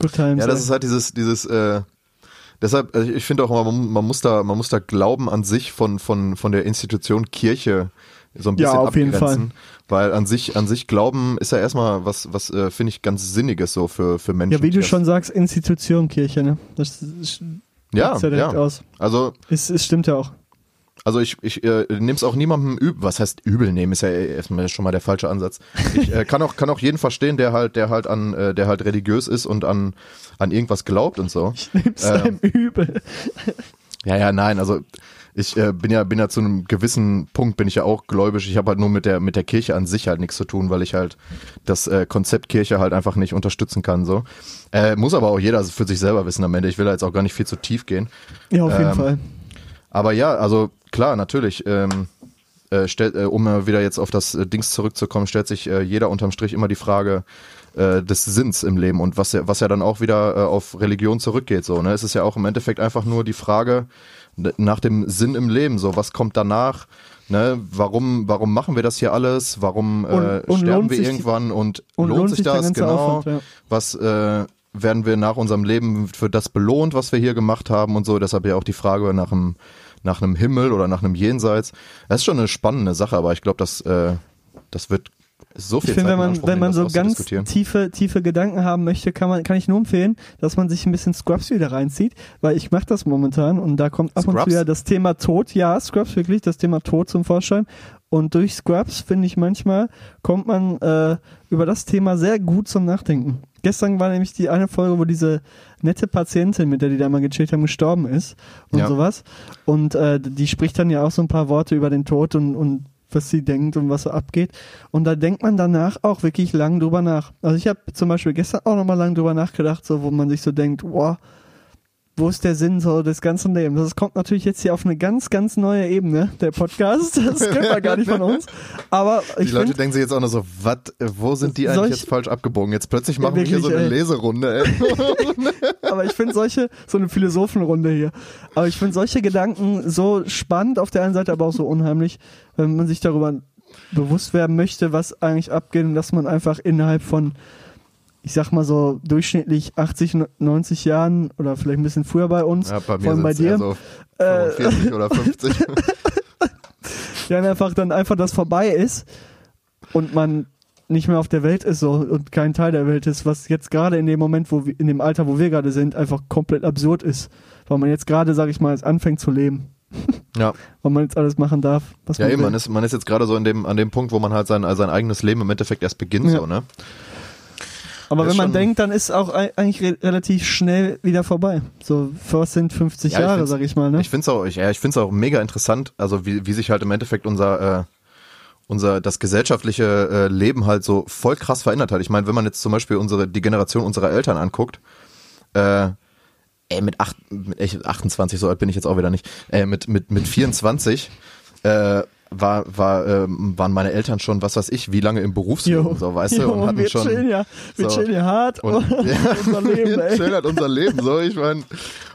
Good Times. Ja, das ey. ist halt dieses, dieses, äh, deshalb, also ich finde auch, man, man muss da, man muss da Glauben an sich von, von, von der Institution Kirche so ein Ja, bisschen auf jeden abgrenzen. Weil an sich, an sich Glauben ist ja erstmal was, was, äh, finde ich ganz Sinniges so für, für Menschen. Ja, wie du das- schon sagst, Institution Kirche, ne? Das ist, ja, ja direkt ja. aus. Also, Es, es stimmt ja auch. Also ich, ich äh, nehme es auch niemandem übel, was heißt übel nehmen, ist ja erstmal schon mal der falsche Ansatz. Ich äh, kann auch kann auch jeden verstehen, der halt der halt an äh, der halt religiös ist und an an irgendwas glaubt und so. Ich nehm's Ähm, einem übel. Ja, ja, nein, also ich äh, bin ja bin ja zu einem gewissen Punkt bin ich ja auch gläubig. Ich habe halt nur mit der mit der Kirche an sich halt nichts zu tun, weil ich halt das äh, Konzept Kirche halt einfach nicht unterstützen kann so. Äh, muss aber auch jeder für sich selber wissen am Ende. Ich will da jetzt auch gar nicht viel zu tief gehen. Ja, auf jeden ähm, Fall. Aber ja, also klar, natürlich. Ähm, äh, stellt, äh, um wieder jetzt auf das äh, Dings zurückzukommen, stellt sich äh, jeder unterm Strich immer die Frage äh, des Sinns im Leben und was ja, was ja dann auch wieder äh, auf Religion zurückgeht. So, ne? Es ist ja auch im Endeffekt einfach nur die Frage nach dem Sinn im Leben. So, was kommt danach? Ne? Warum, warum machen wir das hier alles? Warum Und- und sterben wir sich- irgendwann und, und lohnt, lohnt sich das? Genau. Aufwand, ja. Was werden wir nach unserem Leben für das belohnt, was wir hier gemacht haben und so? Deshalb ja auch die Frage nach einem nach einem Himmel oder nach einem Jenseits. Das ist schon eine spannende Sache, aber ich glaube, dass äh, das wird so viel Ich finde, wenn man, Anspruch wenn man so das ganz tiefe, tiefe Gedanken haben möchte, kann man, kann ich nur empfehlen, dass man sich ein bisschen Scrubs wieder reinzieht, weil ich mache das momentan und da kommt ab und Scrubs? zu ja das Thema Tod, ja, Scrubs wirklich, das Thema Tod zum Vorschein. Und durch Scrubs, finde ich manchmal, kommt man äh, über das Thema sehr gut zum Nachdenken. Gestern war nämlich die eine Folge, wo diese nette Patientin, mit der die da mal gechillt haben, gestorben ist und Ja. sowas. Und äh, die spricht dann ja auch so ein paar Worte über den Tod und, und was sie denkt und was so abgeht. Und da denkt man danach auch wirklich lang drüber nach. Also ich habe zum Beispiel gestern auch nochmal lang drüber nachgedacht, so wo man sich so denkt, wow, wo ist der Sinn so des ganzen Lebens? Das kommt natürlich jetzt hier auf eine ganz, ganz neue Ebene, der Podcast. Das kennt man gar nicht von uns. Aber Die ich Leute finde, denken sich jetzt auch noch so, was, wo sind die eigentlich Solch- jetzt falsch abgebogen? Jetzt plötzlich Ja, machen wir hier so wirklich, eine ey. Leserunde, ey. [laughs] aber ich finde solche, so eine Philosophenrunde hier. Aber ich finde solche Gedanken so spannend auf der einen Seite, aber auch so unheimlich, wenn man sich darüber bewusst werden möchte, was eigentlich abgeht und dass man einfach innerhalb von, ich sag mal so durchschnittlich 80, 90 Jahren oder vielleicht ein bisschen früher bei uns, Ja, bei mir vor allem bei sind dir, so Äh, 45 oder 50. [laughs] ja einfach dann einfach das vorbei ist und man nicht mehr auf der Welt ist so und kein Teil der Welt ist, was jetzt gerade in dem Moment, wo wir, in dem Alter, wo wir gerade sind, einfach komplett absurd ist, weil man jetzt gerade, sag ich mal, anfängt zu leben, ja. [laughs] weil man jetzt alles machen darf, was Ja, man eben, will. man ist, man ist jetzt gerade so in dem, an dem Punkt, wo man halt sein, sein eigenes Leben im Endeffekt erst beginnt, Ja. so, ne? Aber wenn man denkt, dann ist auch ei- eigentlich re relativ schnell wieder vorbei. So, was sind 50 Ja, Jahre, find's- sag ich mal, ne? Ich finde es auch, ich, ja, ich find's auch mega interessant, also wie, wie sich halt im Endeffekt unser, äh, unser, das gesellschaftliche äh, Leben halt so voll krass verändert hat. Ich meine, wenn man jetzt zum Beispiel unsere, die Generation unserer Eltern anguckt, äh, ey, mit, acht, mit echt 28, so alt bin ich jetzt auch wieder nicht, äh, mit, mit, mit 24, äh, war, war, ähm, waren meine Eltern schon, was weiß ich, wie lange im Berufsleben, so, weißt du, Jo, und hatten wir schon, chillen ja, wir so. chillen ja hart Und- [laughs] [laughs] unser Leben, wir ey. chillen halt unser Leben, so, ich meine,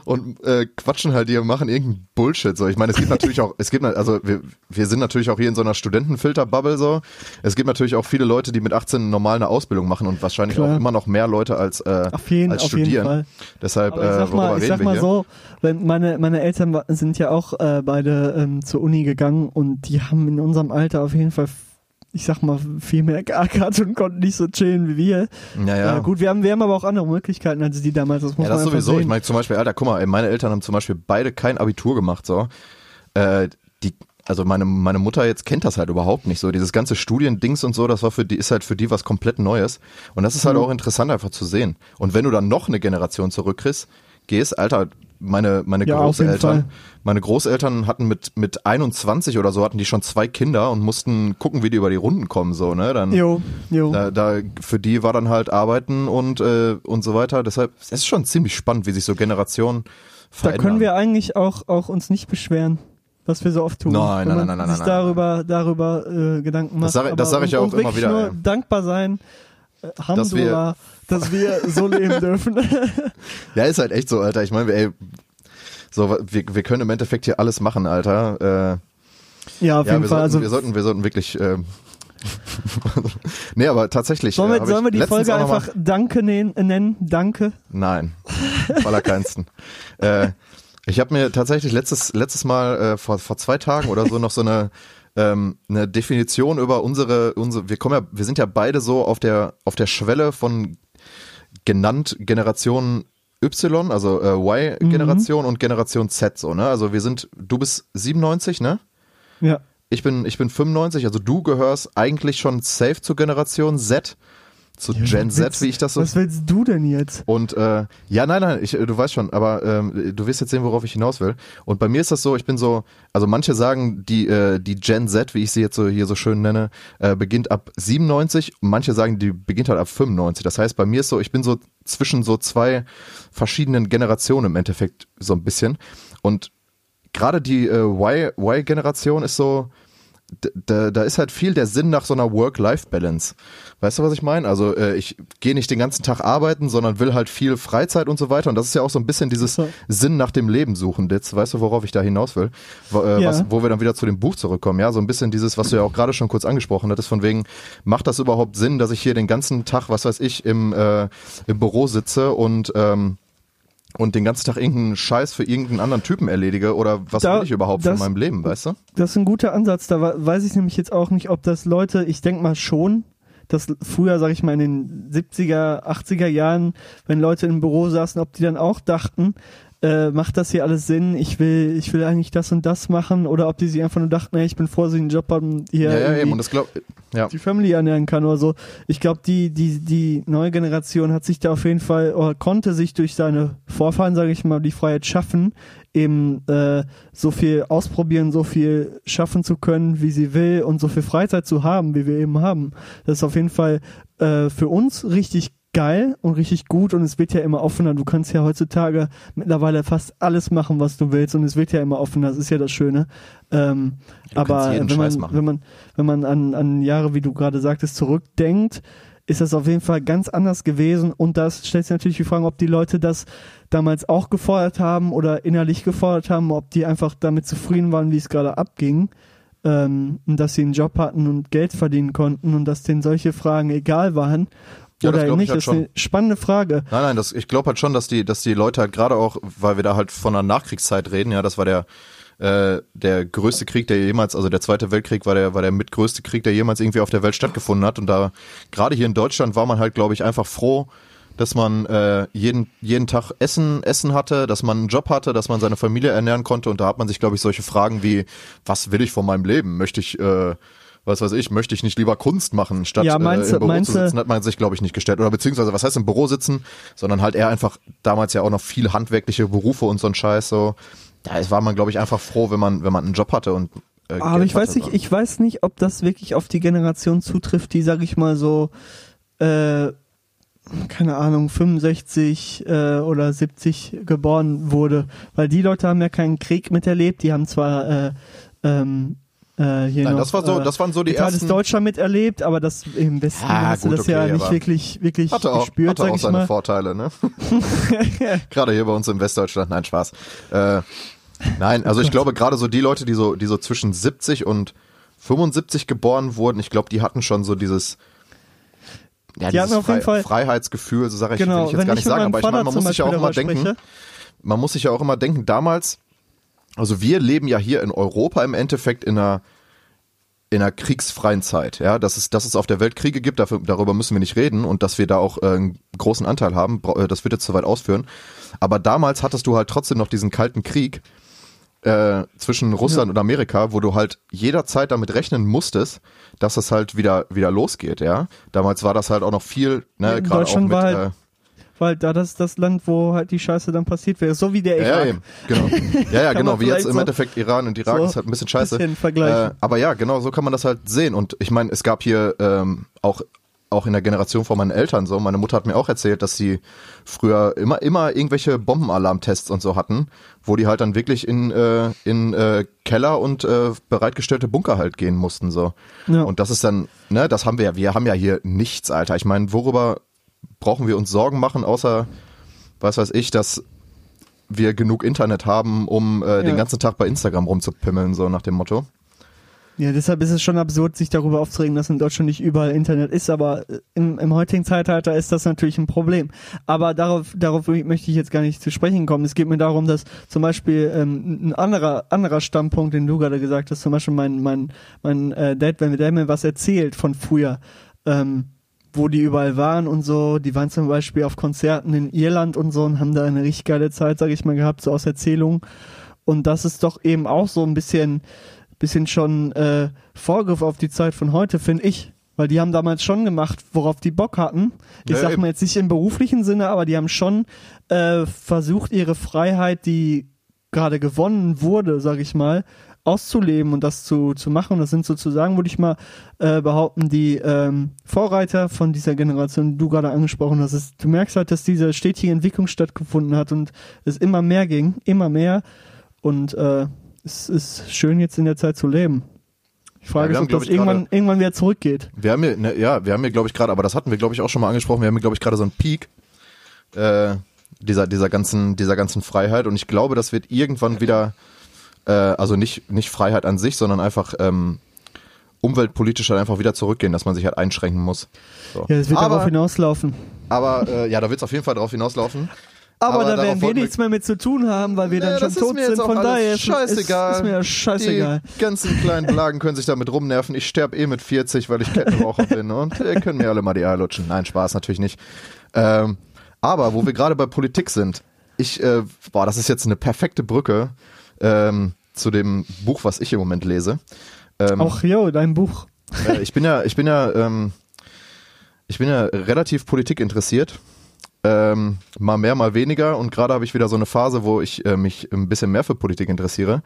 und äh, quatschen halt hier, machen irgendeinen Bullshit, so. Ich meine, es gibt natürlich auch, es gibt, also wir, wir sind natürlich auch hier in so einer Studentenfilter-Bubble, so. Es gibt natürlich auch viele Leute, die mit 18 normal eine Ausbildung machen und wahrscheinlich Klar. auch immer noch mehr Leute als, äh, Auf jeden, als auf jeden studieren. Fall. Deshalb, Aber ich äh, sag mal, ich reden sag mal so, wenn meine, meine Eltern sind ja auch äh, beide ähm, zur Uni gegangen und die haben in unserem Alter auf jeden Fall, ich sag mal, viel mehr geackert und konnten nicht so chillen wie wir. Ja, ja. Gut, wir haben, wir haben aber auch andere Möglichkeiten als die damals, das muss Ja, das man sowieso. sehen. Ich meine zum Beispiel, Alter, guck mal, ey, meine Eltern haben zum Beispiel beide kein Abitur gemacht, so. Äh, die, also meine, meine Mutter jetzt kennt das halt überhaupt nicht so. Dieses ganze Studiendings und so, das war für die, ist halt für die was komplett Neues. Und das ist halt Mhm. auch interessant einfach zu sehen. Und wenn du dann noch eine Generation zurückkriegst, gehst, Alter, meine, meine Ja, Großeltern. Meine Großeltern hatten mit, mit 21 oder so hatten die schon zwei Kinder und mussten gucken, wie die über die Runden kommen, so, ne? Dann, Jo, jo. da, da, für die war dann halt Arbeiten und, äh, und so weiter. Deshalb, es ist schon ziemlich spannend, wie sich so Generationen Da verändern. können wir eigentlich auch, auch uns nicht beschweren, was wir so oft tun. Nein, Wenn nein, man nein, nein, sich nein, nein. darüber, darüber äh, Gedanken macht. Das sag- das Aber- sag ich ja auch immer wieder, nur dankbar sein, äh, Hamdulillah, dass wir so leben dürfen. [laughs] Ja, ist halt echt so, Alter. Ich meine, ey, so, wir, wir können im Endeffekt hier alles machen, Alter. Äh, ja, auf ja, jeden wir, Fall. sollten, Also wir sollten, wir sollten wirklich. Ähm, [laughs] nee, aber tatsächlich. sollen äh, wir, hab sollen wir die Folge einfach Danke nennen? nennen? Danke. Nein, am allerkeinsten. [laughs] äh, ich habe mir tatsächlich letztes, letztes Mal äh, vor, vor zwei Tagen oder so noch so eine, ähm, eine Definition über unsere, unsere, wir kommen ja, wir sind ja beide so auf der, auf der Schwelle von genannt Generation Y, also äh, Y-Generation und Generation Z, so, ne? Also wir sind, du bist 97, ne? Ja. Ich bin, ich bin 95, also du gehörst eigentlich schon safe zur Generation Z, zu Gen Was Z, willst- wie ich das so Was willst du denn jetzt? und äh, ja, nein, nein, ich, äh, du weißt schon, aber ähm, du wirst jetzt sehen, worauf ich hinaus will. Und bei mir ist das so, ich bin so, also manche sagen, die, äh, die Gen Z, wie ich sie jetzt so hier so schön nenne, äh, beginnt ab 97, und manche sagen, die beginnt halt ab 95. Das heißt, bei mir ist so, ich bin so zwischen so zwei verschiedenen Generationen im Endeffekt so ein bisschen. Und gerade die äh, Y- Y-Generation ist so, da, da ist halt viel der Sinn nach so einer Work-Life-Balance. Weißt du, was ich meine? Also äh, ich gehe nicht den ganzen Tag arbeiten, sondern will halt viel Freizeit und so weiter. Und das ist ja auch so ein bisschen dieses. Sinn nach dem Leben suchen. Jetzt weißt du, worauf ich da hinaus will? Wo, äh, Ja. was, wo wir dann wieder zu dem Buch zurückkommen. Ja, so ein bisschen dieses, was du ja auch gerade schon kurz angesprochen hattest, von wegen, macht das überhaupt Sinn, dass ich hier den ganzen Tag, was weiß ich, im, äh, im Büro sitze und ähm, und den ganzen Tag irgendeinen Scheiß für irgendeinen anderen Typen erledige oder was Da- will ich überhaupt das- von meinem Leben, weißt du? Das ist ein guter Ansatz. Da weiß ich nämlich jetzt auch nicht, ob das Leute, ich denke mal schon, dass früher, sag ich mal, in den 70er, 80er Jahren, wenn Leute im Büro saßen, ob die dann auch dachten, äh, macht das hier alles Sinn? Ich will, ich will eigentlich das und das machen oder ob die sich einfach nur dachten, ey, ich bin froh, dass ich einen Job haben, hier Ja, ja, irgendwie eben. Und das glaub, ja. die Family ernähren kann oder so. Ich glaube, die, die, die neue Generation hat sich da auf jeden Fall oder konnte sich durch seine Vorfahren, sage ich mal, die Freiheit schaffen, eben äh, so viel ausprobieren, so viel schaffen zu können, wie sie will und so viel Freizeit zu haben, wie wir eben haben. Das ist auf jeden Fall äh, für uns richtig geil und richtig gut und es wird ja immer offener. Du kannst ja heutzutage mittlerweile fast alles machen, was du willst und es wird ja immer offener. Das ist ja das Schöne. Ähm, aber wenn man, wenn man, wenn man an, an Jahre, wie du gerade sagtest, zurückdenkt, ist das auf jeden Fall ganz anders gewesen und das stellt sich natürlich die Frage, ob die Leute das damals auch gefordert haben oder innerlich gefordert haben, ob die einfach damit zufrieden waren, wie es gerade abging. Ähm, und dass sie einen Job hatten und Geld verdienen konnten und dass denen solche Fragen egal waren. Ja, das oder ich nicht, halt das ist eine spannende Frage. Nein, nein, das, ich glaube halt schon, dass die, dass die Leute halt gerade auch, weil wir da halt von der Nachkriegszeit reden, ja, das war der, äh, der größte Krieg, der jemals, also der Zweite Weltkrieg war der, war der mitgrößte Krieg, der jemals irgendwie auf der Welt stattgefunden hat. Und da, gerade hier in Deutschland war man halt, glaube ich, einfach froh, dass man äh, jeden, jeden Tag Essen, Essen hatte, dass man einen Job hatte, dass man seine Familie ernähren konnte. Und da hat man sich, glaube ich, solche Fragen wie, was will ich von meinem Leben? Möchte ich, äh, was weiß ich, möchte ich nicht lieber Kunst machen, statt Ja, meinst äh, du- im Büro meinst zu sitzen, hat man sich, glaube ich, nicht gestellt. Oder beziehungsweise, was heißt im Büro sitzen, sondern halt eher einfach damals ja auch noch viel handwerkliche Berufe und so ein Scheiß so. Da war man, glaube ich, einfach froh, wenn man, wenn man einen Job hatte und äh, Aber Geld ich weiß nicht, ich weiß nicht, ob das wirklich auf die Generation zutrifft, die, sag ich mal so, äh, keine Ahnung, 65 äh, oder 70 geboren wurde. Weil die Leute haben ja keinen Krieg miterlebt, die haben zwar äh, ähm, äh, hier Nein, noch, das war so, äh, das waren so die ersten. Deutschland miterlebt, aber das im Westen Ja, hast du gut, das ja okay, nicht aber wirklich, wirklich Hatte auch, gespürt, hatte auch seine mal. Vorteile, ne? [laughs] gerade hier bei uns im Westdeutschland, nein, Spaß. Äh, nein, also ich glaube gerade so die Leute, die so, die so zwischen 70 und 75 geboren wurden, ich glaube, die hatten schon so dieses, ja, Die dieses auf jeden Fall- Freiheitsgefühl, so sage ich, Genau, will ich jetzt gar ich nicht sagen, aber ich meine, man muss sich ja auch immer denken, man muss sich ja auch immer denken, damals, also wir leben ja hier in Europa im Endeffekt in einer in einer kriegsfreien Zeit, ja, dass es, dass es auf der Welt Kriege gibt, dafür, darüber müssen wir nicht reden und dass wir da auch äh, einen großen Anteil haben, äh, das wird jetzt zu weit ausführen. Aber damals hattest du halt trotzdem noch diesen kalten Krieg äh, zwischen Russland und Amerika, wo du halt jederzeit damit rechnen musstest, dass es halt wieder wieder losgeht, ja. Damals war das halt auch noch viel, Ja, ne, gerade auch mit halt- äh, weil da das das Land, wo halt die Scheiße dann passiert wäre. So wie der Irak. Ja, eben, genau. [laughs] Ja, ja, genau, wie jetzt im so- Endeffekt Iran und Irak so ist halt ein bisschen scheiße. bisschen vergleichen. Äh, aber ja, genau, so kann man das halt sehen. Und ich meine, es gab hier ähm, auch auch in der Generation von meinen Eltern so. Meine Mutter hat mir auch erzählt, dass sie früher immer immer irgendwelche Bombenalarmtests und so hatten, wo die halt dann wirklich in äh, in äh, Keller und äh, bereitgestellte Bunker halt gehen mussten so. Ja. Und das ist dann, ne, das haben wir ja, wir haben ja hier nichts, Alter. Ich meine, worüber brauchen wir uns Sorgen machen, außer was weiß ich, dass wir genug Internet haben, um äh, den Ja. ganzen Tag bei Instagram rumzupimmeln, so nach dem Motto. Ja, deshalb ist es schon absurd, sich darüber aufzuregen, dass in Deutschland nicht überall Internet ist, aber äh, im, im heutigen Zeitalter ist das natürlich ein Problem. Aber darauf, darauf möchte ich jetzt gar nicht zu sprechen kommen. Es geht mir darum, dass zum Beispiel ähm, ein anderer, anderer Standpunkt, den du gerade gesagt hast, zum Beispiel mein, mein, mein äh, Dad, wenn der mir was erzählt von früher, ähm, wo die überall waren und so, die waren zum Beispiel auf Konzerten in Irland und so und haben da eine richtig geile Zeit, sag ich mal, gehabt, so aus Erzählungen. Und das ist doch eben auch so ein bisschen, bisschen schon äh, Vorgriff auf die Zeit von heute, finde ich. Weil die haben damals schon gemacht, worauf die Bock hatten. Ich Ja, sag mal jetzt nicht im beruflichen Sinne, aber die haben schon äh, versucht, ihre Freiheit, die gerade gewonnen wurde, sag ich mal, auszuleben und das zu, zu machen. Das sind sozusagen, würde ich mal äh, behaupten, die ähm, Vorreiter von dieser Generation, die du gerade angesprochen hast. Es, du merkst halt, dass diese stetige Entwicklung stattgefunden hat und es immer mehr ging, immer mehr. Und äh, es ist schön, jetzt in der Zeit zu leben. Ich Ja, frage wir mich, ob das irgendwann, irgendwann wieder zurückgeht. Wir haben hier, ne, ja, wir haben hier, glaube ich, gerade, aber das hatten wir, glaube ich, auch schon mal angesprochen, wir haben hier, glaube ich, gerade so einen Peak äh, dieser, dieser, ganzen, dieser ganzen Freiheit und ich glaube, das wird irgendwann wieder, äh, also nicht, nicht Freiheit an sich, sondern einfach ähm, umweltpolitisch halt einfach wieder zurückgehen, dass man sich halt einschränken muss. So. Ja, es wird aber, darauf hinauslaufen. aber äh, ja, da wird es auf jeden Fall drauf hinauslaufen. Aber, Aber da darauf werden wir nichts mehr mit zu tun haben, weil wir Nee, dann schon das tot sind. Von daher ist, scheißegal. Ist, ist mir scheißegal. Die ganzen kleinen Blagen können sich damit rumnerven. Ich sterbe eh mit 40, weil ich Kettenraucher bin und ihr könnt mir alle mal die Eier lutschen. Nein, Spaß natürlich nicht. Ähm, aber wo wir gerade bei Politik sind, ich, äh, boah, das ist jetzt eine perfekte Brücke ähm, zu dem Buch, was ich im Moment lese. Ähm, Auch, jo, dein Buch. äh, ich bin ja, ich bin ja, ähm, ich bin ja relativ Politik interessiert. Ähm, mal mehr, mal weniger. Und gerade habe ich wieder so eine Phase, wo ich äh, mich ein bisschen mehr für Politik interessiere,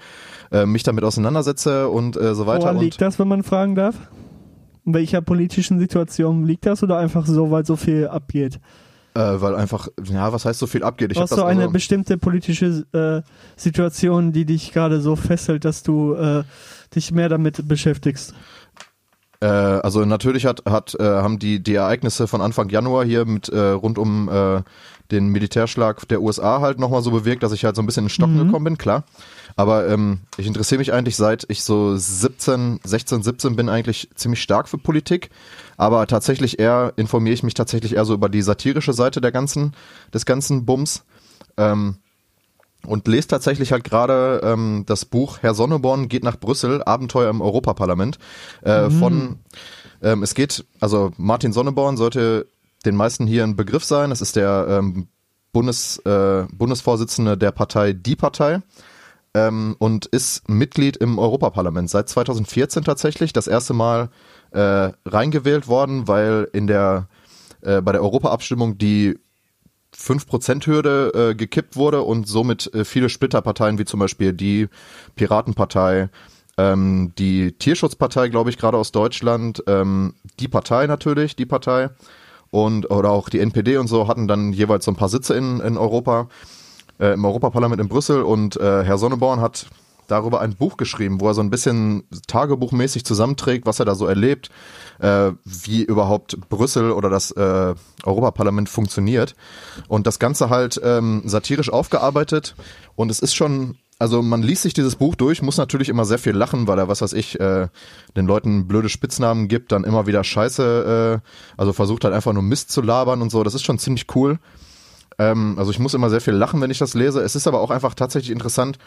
äh, mich damit auseinandersetze und äh, so weiter. Woran liegt das, wenn man fragen darf? In welcher politischen Situation liegt das oder einfach so, weil so viel abgeht? Äh, weil einfach, ja, was heißt so viel abgeht? Ich Du hast so eine also- bestimmte politische äh, Situation, die dich gerade so fesselt, dass du äh, dich mehr damit beschäftigst. Äh, also natürlich hat, hat, äh, haben die, die Ereignisse von Anfang Januar hier mit äh, rund um den Militärschlag der USA halt nochmal so bewirkt, dass ich halt so ein bisschen in Stocken gekommen bin, klar. Aber ähm, ich interessiere mich eigentlich seit ich so 17, 16, 17 bin eigentlich ziemlich stark für Politik. Aber tatsächlich eher informiere ich mich tatsächlich eher so über die satirische Seite der ganzen, des ganzen Bums. Ähm, und lese tatsächlich halt gerade ähm, das Buch Herr Sonneborn geht nach Brüssel, Abenteuer im Europaparlament äh, von, ähm, es geht, also Martin Sonneborn sollte den meisten hier ein Begriff sein. Es ist der ähm, Bundes, äh, Bundesvorsitzende der Partei Die Partei ähm, und ist Mitglied im Europaparlament seit 2014 tatsächlich, das erste Mal äh, reingewählt worden, weil in der äh, bei der Europaabstimmung die 5%-Hürde äh, gekippt wurde und somit äh, viele Splitterparteien wie zum Beispiel die Piratenpartei, ähm, die Tierschutzpartei, glaube ich, gerade aus Deutschland, ähm, die Partei natürlich, die Partei und oder auch die NPD und so hatten dann jeweils so ein paar Sitze in, in Europa, äh, im Europaparlament in Brüssel und äh, Herr Sonneborn hat darüber ein Buch geschrieben, wo er so ein bisschen tagebuchmäßig zusammenträgt, was er da so erlebt, äh, wie überhaupt Brüssel oder das äh, Europaparlament funktioniert. Und das Ganze halt ähm, satirisch aufgearbeitet. Und es ist schon, also man liest sich dieses Buch durch, muss natürlich immer sehr viel lachen, weil er, was weiß ich, äh, den Leuten blöde Spitznamen gibt, dann immer wieder Scheiße, äh, also versucht halt einfach nur Mist zu labern und so. Das ist schon ziemlich cool. Ähm, also ich muss immer sehr viel lachen, wenn ich das lese. Es ist aber auch einfach tatsächlich interessant,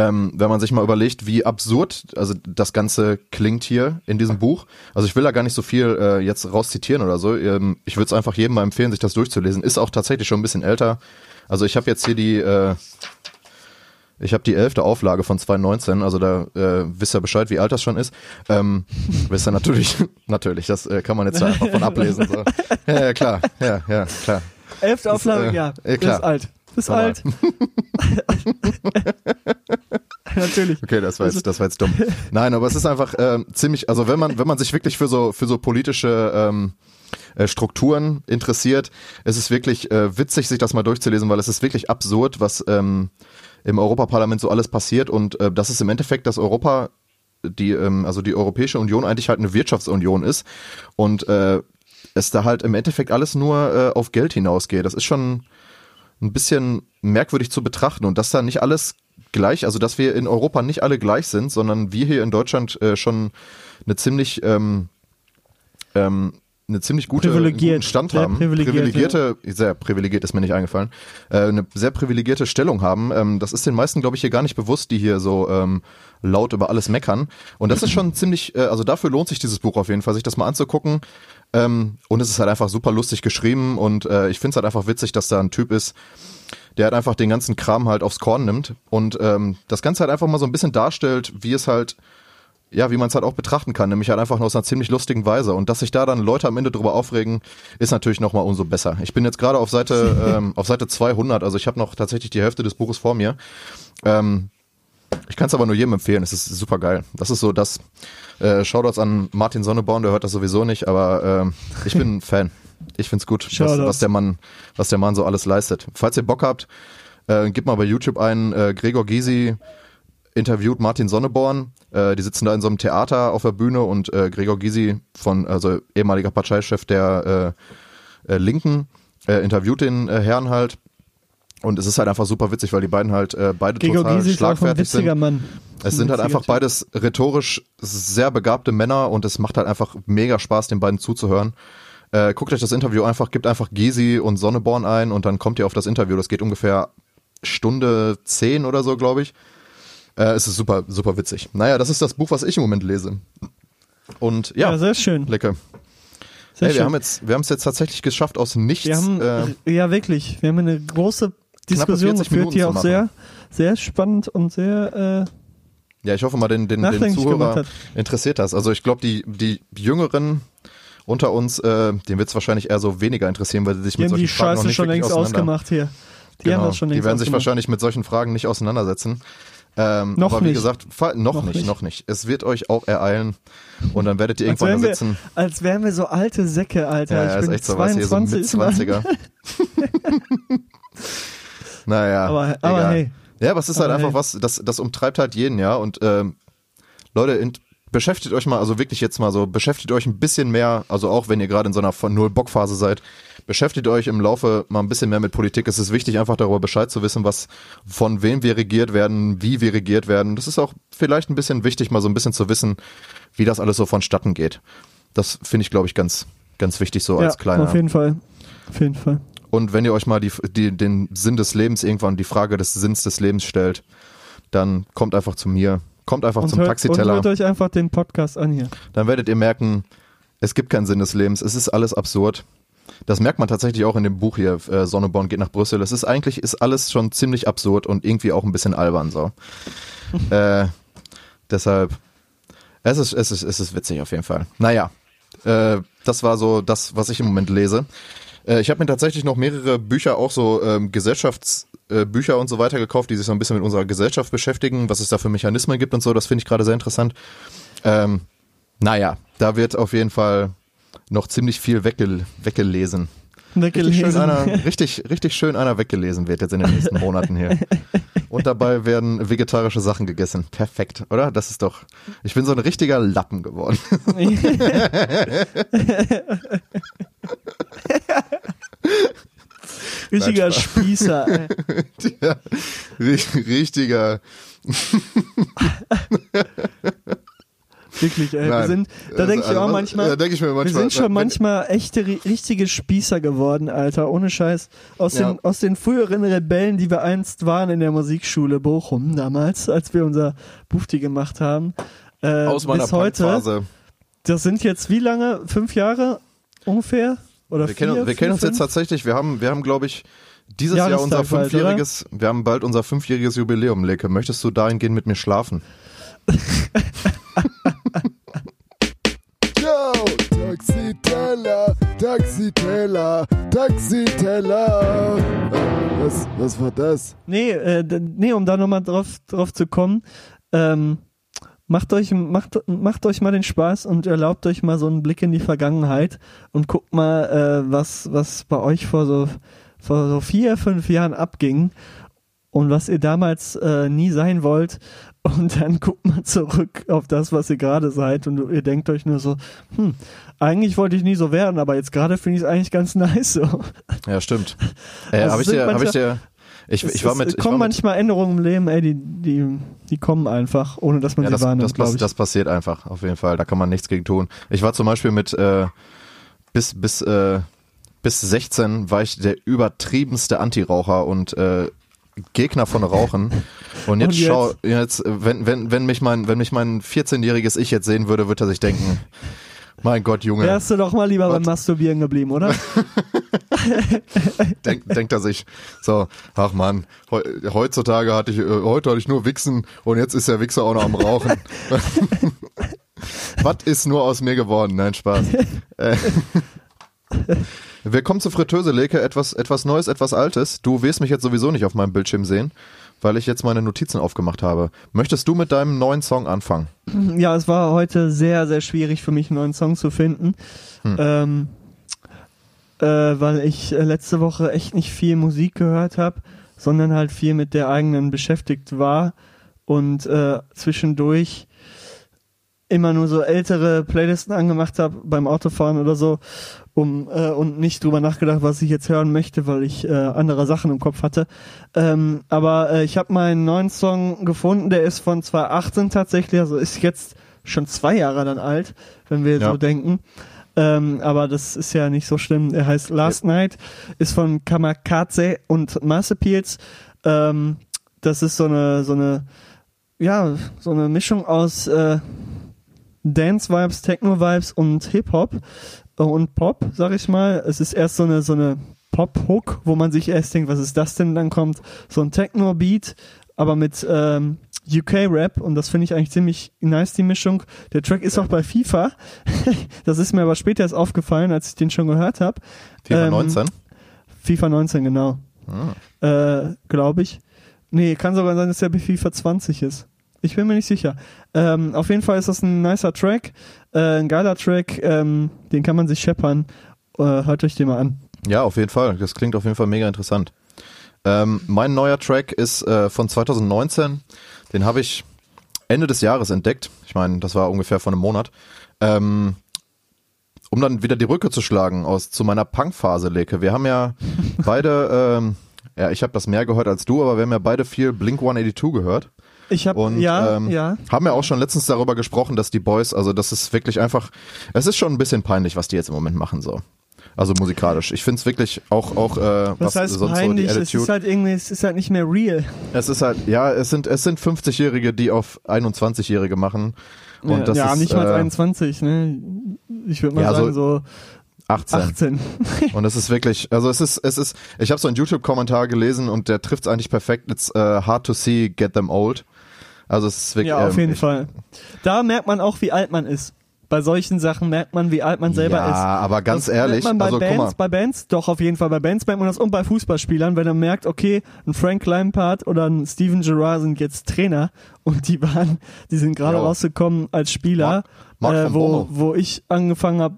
ähm, wenn man sich mal überlegt, wie absurd also das Ganze klingt hier in diesem Buch. Also ich will da gar nicht so viel äh, jetzt rauszitieren oder so. Ähm, ich würde es einfach jedem mal empfehlen, sich das durchzulesen. Ist auch tatsächlich schon ein bisschen älter. Also ich habe jetzt hier die, äh, ich habe die elfte Auflage von 2019, also da äh, wisst ihr Bescheid, wie alt das schon ist. Ähm, wisst ihr natürlich, [laughs] natürlich, das äh, kann man jetzt einfach von ablesen. So. [laughs] Ja, ja, klar, ja, ja, klar. Elfte Auflage, äh, ja. eh, klar. Ist alt. Ist Normal. alt. [laughs] Natürlich. Okay, das war jetzt, das war jetzt dumm. Nein, aber es ist einfach ähm, ziemlich, also wenn man, wenn man sich wirklich für so, für so politische ähm, äh, Strukturen interessiert, es ist wirklich äh, witzig, sich das mal durchzulesen, weil es ist wirklich absurd, was ähm, im Europaparlament so alles passiert und äh, das ist im Endeffekt das Europa, die, ähm, also die Europäische Union eigentlich halt eine Wirtschaftsunion ist und äh, es da halt im Endeffekt alles nur äh, auf Geld hinausgeht. Das ist schon ein bisschen merkwürdig zu betrachten und dass da nicht alles gleich, also dass wir in Europa nicht alle gleich sind, sondern wir hier in Deutschland äh, schon eine ziemlich ähm, ähm, eine ziemlich gute Privilegiert. Stand haben, privilegiert, privilegierte, sehr privilegiert ist mir nicht eingefallen, äh, eine sehr privilegierte Stellung haben. Ähm, das ist den meisten, glaube ich, hier gar nicht bewusst, die hier so ähm, laut über alles meckern. Und das ist schon [clears throat] ziemlich, äh, also dafür lohnt sich dieses Buch auf jeden Fall, sich das mal anzugucken. Ähm, und es ist halt einfach super lustig geschrieben und äh, ich finde es halt einfach witzig, dass da ein Typ ist, der halt einfach den ganzen Kram halt aufs Korn nimmt und ähm, das Ganze halt einfach mal so ein bisschen darstellt, wie es halt, ja, wie man es halt auch betrachten kann, nämlich halt einfach nur aus einer ziemlich lustigen Weise. Und dass sich da dann Leute am Ende drüber aufregen, ist natürlich nochmal umso besser. Ich bin jetzt gerade auf Seite, [laughs] ähm, auf Seite 200, also ich habe noch tatsächlich die Hälfte des Buches vor mir. Ähm, ich kann es aber nur jedem empfehlen, es ist super geil. Das ist so das, äh, Shoutouts an Martin Sonneborn, der hört das sowieso nicht, aber ähm, ich bin ein [laughs] Fan. Ich find's gut, was, was der Mann, was der Mann so alles leistet. Falls ihr Bock habt, äh, gebt mal bei YouTube ein, äh, Gregor Gysi interviewt Martin Sonneborn. Äh, die sitzen da in so einem Theater auf der Bühne und äh, Gregor Gysi von, also ehemaliger Parteichef der äh, äh, Linken, äh, interviewt den äh, Herrn halt. Und es ist halt einfach super witzig, weil die beiden halt beide Gregor total Gysi ist auch ein schlagfertig sind. witziger Mann. Es sind halt Ein einfach beides rhetorisch sehr begabte Männer und es macht halt einfach mega Spaß, den beiden zuzuhören. Guckt euch das Interview einfach, gebt einfach Gysi und Sonneborn ein und dann kommt ihr auf das Interview. Das geht ungefähr Stunde zehn oder so, glaube ich. Äh, es ist super, super witzig. Naja, das ist das Buch, was ich im Moment lese. Und ja, Ja, sehr schön. lecker. Sehr Hey, wir schön. haben jetzt, wir haben es jetzt tatsächlich geschafft aus nichts. Wir haben, äh, ja wirklich, wir haben eine große Diskussion 40 geführt, die auch sehr, sehr spannend und sehr, äh, Ja, ich hoffe mal, den, den, den Zuhörer interessiert das. Also ich glaube, die, die Jüngeren unter uns, äh, den wird es wahrscheinlich eher so weniger interessieren, weil sie sich die mit solchen die Fragen noch nicht schon längst ausgemacht hier. Die genau, haben das schon längst Die werden sich ausgemacht. wahrscheinlich mit solchen Fragen nicht auseinandersetzen. Ähm, Noch aber wie nicht. gesagt, fa- noch, Noch nicht, nicht. noch nicht. Es wird euch auch ereilen und dann werdet ihr irgendwann da sitzen. wir, als wären wir so alte Säcke, Alter. Ja, ich ja, ist bin echt so, was hier so 22. mit 20er. [laughs] naja, aber, aber hey, Ja, aber es ist halt Aber einfach hey. was, das, das umtreibt halt jeden, ja. Und ähm, Leute, in, beschäftigt euch mal, also wirklich jetzt mal so, beschäftigt euch ein bisschen mehr, also auch wenn ihr gerade in so einer von null Bockphase seid, beschäftigt euch im Laufe mal ein bisschen mehr mit Politik. Es ist wichtig, einfach darüber Bescheid zu wissen, was von wem wir regiert werden, wie wir regiert werden. Das ist auch vielleicht ein bisschen wichtig, mal so ein bisschen zu wissen, wie das alles so vonstatten geht. Das finde ich, glaube ich, ganz, ganz wichtig so als ja, kleiner. auf jeden Fall. Auf jeden Fall. Und wenn ihr euch mal die, die, den Sinn des Lebens irgendwann, die Frage des Sinns des Lebens stellt, dann kommt einfach zu mir. Kommt einfach Und zum hört, und Taxiteller. hört euch einfach den Podcast an hier. Dann werdet ihr merken, es gibt keinen Sinn des Lebens. Es ist alles absurd. Das merkt man tatsächlich auch in dem Buch hier, äh, Sonneborn geht nach Brüssel. Es ist eigentlich, ist alles schon ziemlich absurd und irgendwie auch ein bisschen albern so. [laughs] äh, deshalb, es ist, es ist, es ist witzig auf jeden Fall. Naja, äh, das war so das, was ich im Moment lese. Äh, ich habe mir tatsächlich noch mehrere Bücher, auch so ähm, Gesellschaftsbücher äh, und so weiter gekauft, die sich so ein bisschen mit unserer Gesellschaft beschäftigen, was es da für Mechanismen gibt und so. Das finde ich gerade sehr interessant. Ähm, naja, da wird auf jeden Fall noch ziemlich viel weggel weggelesen. Richtig schön, Weggelesen. einer, richtig, richtig schön einer weggelesen wird jetzt in den nächsten Monaten hier. Und dabei werden vegetarische Sachen gegessen. Perfekt, oder? Das ist doch. Ich bin so ein richtiger Lappen geworden. [laughs] [laughs] [laughs] Richtiger Nein. Spießer. ey. [laughs] ja, ri- richtiger. [laughs] Wirklich, ey. Wir sind, da denke ich Also, auch was- manchmal, Ja, denke ich mir wir manchmal. sind schon manchmal echte, ri- richtige Spießer geworden, Alter. Ohne Scheiß. Aus, Ja. den, aus den früheren Rebellen, die wir einst waren in der Musikschule Bochum damals, als wir unser Bufti gemacht haben. Äh, aus meiner bis heute. Das sind jetzt wie lange? Fünf Jahre ungefähr? Oder Wir vier, kennen, wir vier, kennen uns jetzt tatsächlich, wir haben, wir haben glaube ich, dieses Jahr unser Jahrestag bald, fünfjähriges, wir haben bald unser fünfjähriges Jubiläum, Leke. Möchtest du dahingehend mit mir schlafen? [laughs] Yo, Taxiteller, Taxiteller, Taxiteller. Äh, Was, was war das? Nee, äh, nee, um da nochmal drauf, drauf zu kommen, ähm, macht euch, macht, macht euch mal den Spaß und erlaubt euch mal so einen Blick in die Vergangenheit und guckt mal, äh, was, was bei euch vor so, vor so vier, fünf Jahren abging und was ihr damals äh, nie sein wollt. Und dann guckt mal zurück auf das, was ihr gerade seid und ihr denkt euch nur so, hm, eigentlich wollte ich nie so werden, aber jetzt gerade finde ich es eigentlich ganz [laughs] nice so. Ja, stimmt. Äh, Also habe ich dir, habe ich dir, ich, Es- ich war es mit, ich war kommen mit manchmal Änderungen im Leben, ey, die, die, die kommen einfach, ohne dass man ja, sie das, wahrnimmt, das, das passiert einfach, auf jeden Fall. Da kann man nichts gegen tun. Ich war zum Beispiel mit, äh, bis, bis, äh, bis 16 war ich der übertriebenste Antiraucher und äh, Gegner von Rauchen. [laughs] Und jetzt, Und jetzt? schau, jetzt, äh, wenn, wenn, wenn mich mein, wenn mich mein 14-jähriges Ich jetzt sehen würde, würde er sich denken, mein Gott, Junge, Wärst du doch mal lieber beim Was? Masturbieren geblieben, oder? [laughs] denk, denkt er sich so, ach man, heu, heutzutage hatte ich, äh, heute hatte ich nur Wichsen und jetzt ist der Wichser auch noch am Rauchen. [laughs] Was ist nur aus mir geworden? Nein, Spaß. Äh, [laughs] Willkommen zu Fritteuse, Leke. Etwas, etwas Neues, etwas Altes. Du wirst mich jetzt sowieso nicht auf meinem Bildschirm sehen, weil ich jetzt meine Notizen aufgemacht habe. Möchtest du mit deinem neuen Song anfangen? ja, es war heute sehr, sehr schwierig für mich, einen neuen Song zu finden. Hm. Ähm, äh, weil ich äh, letzte Woche echt nicht viel Musik gehört habe, sondern halt viel mit der eigenen beschäftigt war und äh, zwischendurch immer nur so ältere Playlisten angemacht habe beim Autofahren oder so um äh, und nicht drüber nachgedacht, was ich jetzt hören möchte, weil ich äh, andere Sachen im Kopf hatte. Ähm, aber äh, ich habe meinen neuen Song gefunden, der ist von 2018 tatsächlich, also ist jetzt schon zwei Jahre dann alt, wenn wir Ja. so denken. Ähm, aber das ist ja nicht so schlimm. Er heißt Last Night, ist von Kamakaze und Masterpiels. Ähm, das ist so eine, so eine, ja, so eine Mischung aus äh, Dance-Vibes, Techno-Vibes und Hip-Hop äh, und Pop, sag ich mal. Es ist erst so eine, so eine Pop-Hook, wo man sich erst denkt, was ist das denn? Dann kommt so ein Techno-Beat, aber mit ähm, UK-Rap und das finde ich eigentlich ziemlich nice, die Mischung. Der Track ist auch bei FIFA. [laughs] das ist mir aber später erst aufgefallen, als ich den schon gehört habe. FIFA Ähm, 19? FIFA 19, genau. Ah. Äh, Glaube ich. Nee, kann sogar sein, dass der bei FIFA 20 ist. Ich bin mir nicht sicher. Ähm, auf jeden Fall ist das ein nicer Track, äh, ein geiler Track, ähm, den kann man sich scheppern. Äh, hört euch den mal an. Ja, auf jeden Fall. Das klingt auf jeden Fall mega interessant. Ähm, mein neuer Track ist äh, von 2019. Den habe ich Ende des Jahres entdeckt. Ich meine, das war ungefähr vor einem Monat. Ähm, um dann wieder die Brücke zu schlagen aus zu meiner Punk-Phase, Leke. Wir haben ja [laughs] beide, ähm, ja, ich habe das mehr gehört als du, aber wir haben ja beide viel Blink 182 gehört. Ich habe Und ja, ähm, ja. haben ja auch schon letztens darüber gesprochen, dass die Boys, also das ist wirklich einfach, es ist schon ein bisschen peinlich, was die jetzt im Moment machen so. Also musikalisch. Ich finde es wirklich auch, auch äh, was, Was heißt sonst peinlich? so die es Attitude. ist halt irgendwie, es ist halt nicht mehr real. es ist halt, ja, es sind, es sind 50-Jährige, die auf 21-Jährige machen. Und ja, das ja, ist nicht mal äh, 21, ne? Ich würde mal Ja, sagen so 18. 18. [laughs] Und es ist wirklich, also es ist, es ist, ich habe so einen YouTube-Kommentar gelesen und der trifft es eigentlich perfekt. It's uh, hard to see, get them old. Also es ist wirklich. Ja, auf ähm, jeden ich, Fall. Da merkt man auch, wie alt man ist. Bei solchen Sachen merkt man, wie alt man selber ja, ist. aber ganz Das ehrlich, man bei also. Bands, bei Bands, doch auf jeden Fall bei Bands merkt man das und bei Fußballspielern, wenn er merkt, okay, ein Frank Lampard oder ein Steven Gerrard sind jetzt Trainer und die waren, die sind gerade Ja. rausgekommen als Spieler, Mark- Mark äh, wo, wo ich angefangen habe,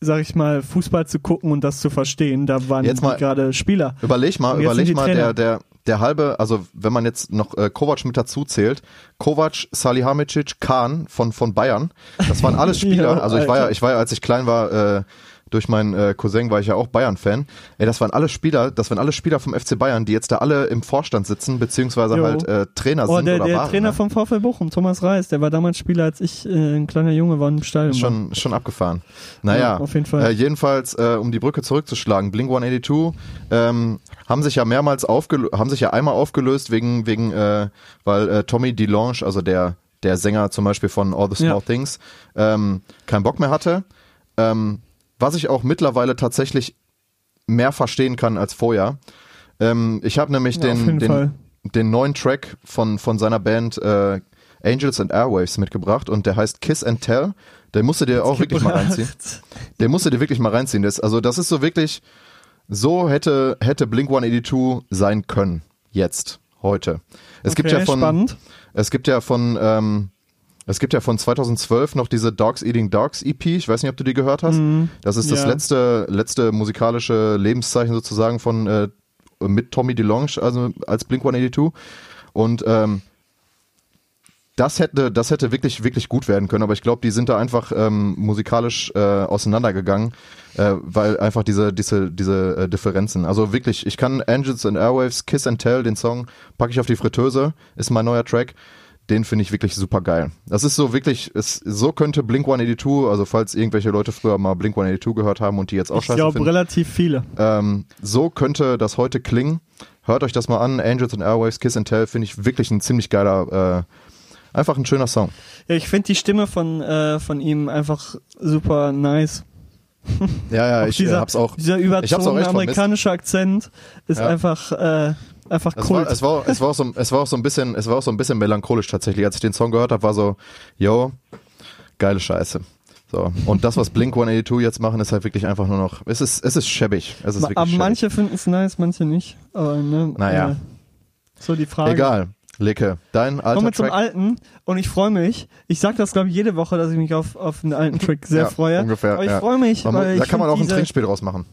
sag ich mal, Fußball zu gucken und das zu verstehen. Da waren Jetzt die mal- gerade Spieler. Überleg mal, überleg mal, Trainer. der, der, der halbe, also wenn man jetzt noch äh, Kovac mit dazu zählt, Kovac, Salihamidzic, Kahn von, von Bayern, das waren alles [laughs] Spieler, Ja, also ich war ja, ich war ja, als ich klein war, äh, durch meinen äh, Cousin war ich ja auch Bayern-Fan. Ey, das waren alle Spieler, das waren alle Spieler vom FC Bayern, die jetzt da alle im Vorstand sitzen, beziehungsweise Jo. halt äh, Trainer Oh, sind der, oder der waren. Trainer ne? vom VfL Bochum, Thomas Reis, der war damals Spieler, als ich äh, ein kleiner Junge war im Stadion war. Schon, schon abgefahren. Naja, Ja, auf jeden Fall. Äh, jedenfalls, äh, um die Brücke zurückzuschlagen, Blink 182 ähm, haben sich ja mehrmals aufgelöst, haben sich ja einmal aufgelöst wegen, wegen, äh, weil äh, Tommy DeLonge, also der, der Sänger zum Beispiel von All the Small Ja. Things, ähm, keinen Bock mehr hatte. Ähm, was ich auch mittlerweile tatsächlich mehr verstehen kann als vorher. Ähm, ich habe nämlich Ja, den, den, den neuen Track von, von seiner Band äh, Angels and Airwaves mitgebracht und der heißt Kiss and Tell. Der musst du dir auch wirklich mal reinziehen. Der musst du dir wirklich mal reinziehen. Das, also das ist so wirklich, so hätte, hätte Blink 182 sein können. Jetzt, heute. Es gibt Okay, ja von, spannend. es gibt ja von, ähm, es gibt ja von 2012 noch diese Dogs Eating Dogs EP. Ich weiß nicht, ob du die gehört hast. Das ist das ja. letzte, letzte musikalische Lebenszeichen sozusagen von äh, mit Tommy DeLonge, also als Blink 182. Und ähm, das hätte, das hätte wirklich, wirklich gut werden können, aber ich glaube, die sind da einfach ähm, musikalisch äh, auseinandergegangen, äh, weil einfach diese, diese, diese äh, Differenzen. Also wirklich, ich kann Angels and Airwaves, Kiss and Tell, den Song, packe ich auf die Fritteuse, ist mein neuer Track. Den finde ich wirklich super geil. Das ist so wirklich, es, so könnte Blink 182, also falls irgendwelche Leute früher mal Blink 182 gehört haben und die jetzt auch Ich scheiße glaube finden. relativ viele. Ähm, so könnte das heute klingen. Hört euch das mal an. Angels and Airwaves, Kiss and Tell finde ich wirklich ein ziemlich geiler, äh, einfach ein schöner Song. Ja, ich finde die Stimme von, äh, von ihm einfach super nice. Ja, ja, [laughs] Auch ich dieser, hab's auch. Dieser ich überzogene amerikanische Akzent ist Ja. einfach, äh, einfach Es Kult. war, es, war, es, war auch so, es war auch so ein bisschen, es war auch so ein bisschen melancholisch tatsächlich. Als ich den Song gehört habe, war so, yo, geile Scheiße. So. Und das, was Blink 182 jetzt machen, ist halt wirklich einfach nur noch, es ist, es ist schäbig. Es ist Ma- wirklich aber manche finden es nice, manche nicht. Aber ne, Naja. äh, so die Frage. Egal. Licke, dein alter Kommen wir zum Track. alten und ich freue mich. Ich sag das glaube ich jede Woche, dass ich mich auf, auf einen alten Track sehr Ja, freue. ungefähr, Aber ich ja. freue mich, Man, weil da kann man auch ein Trinkspiel draus machen.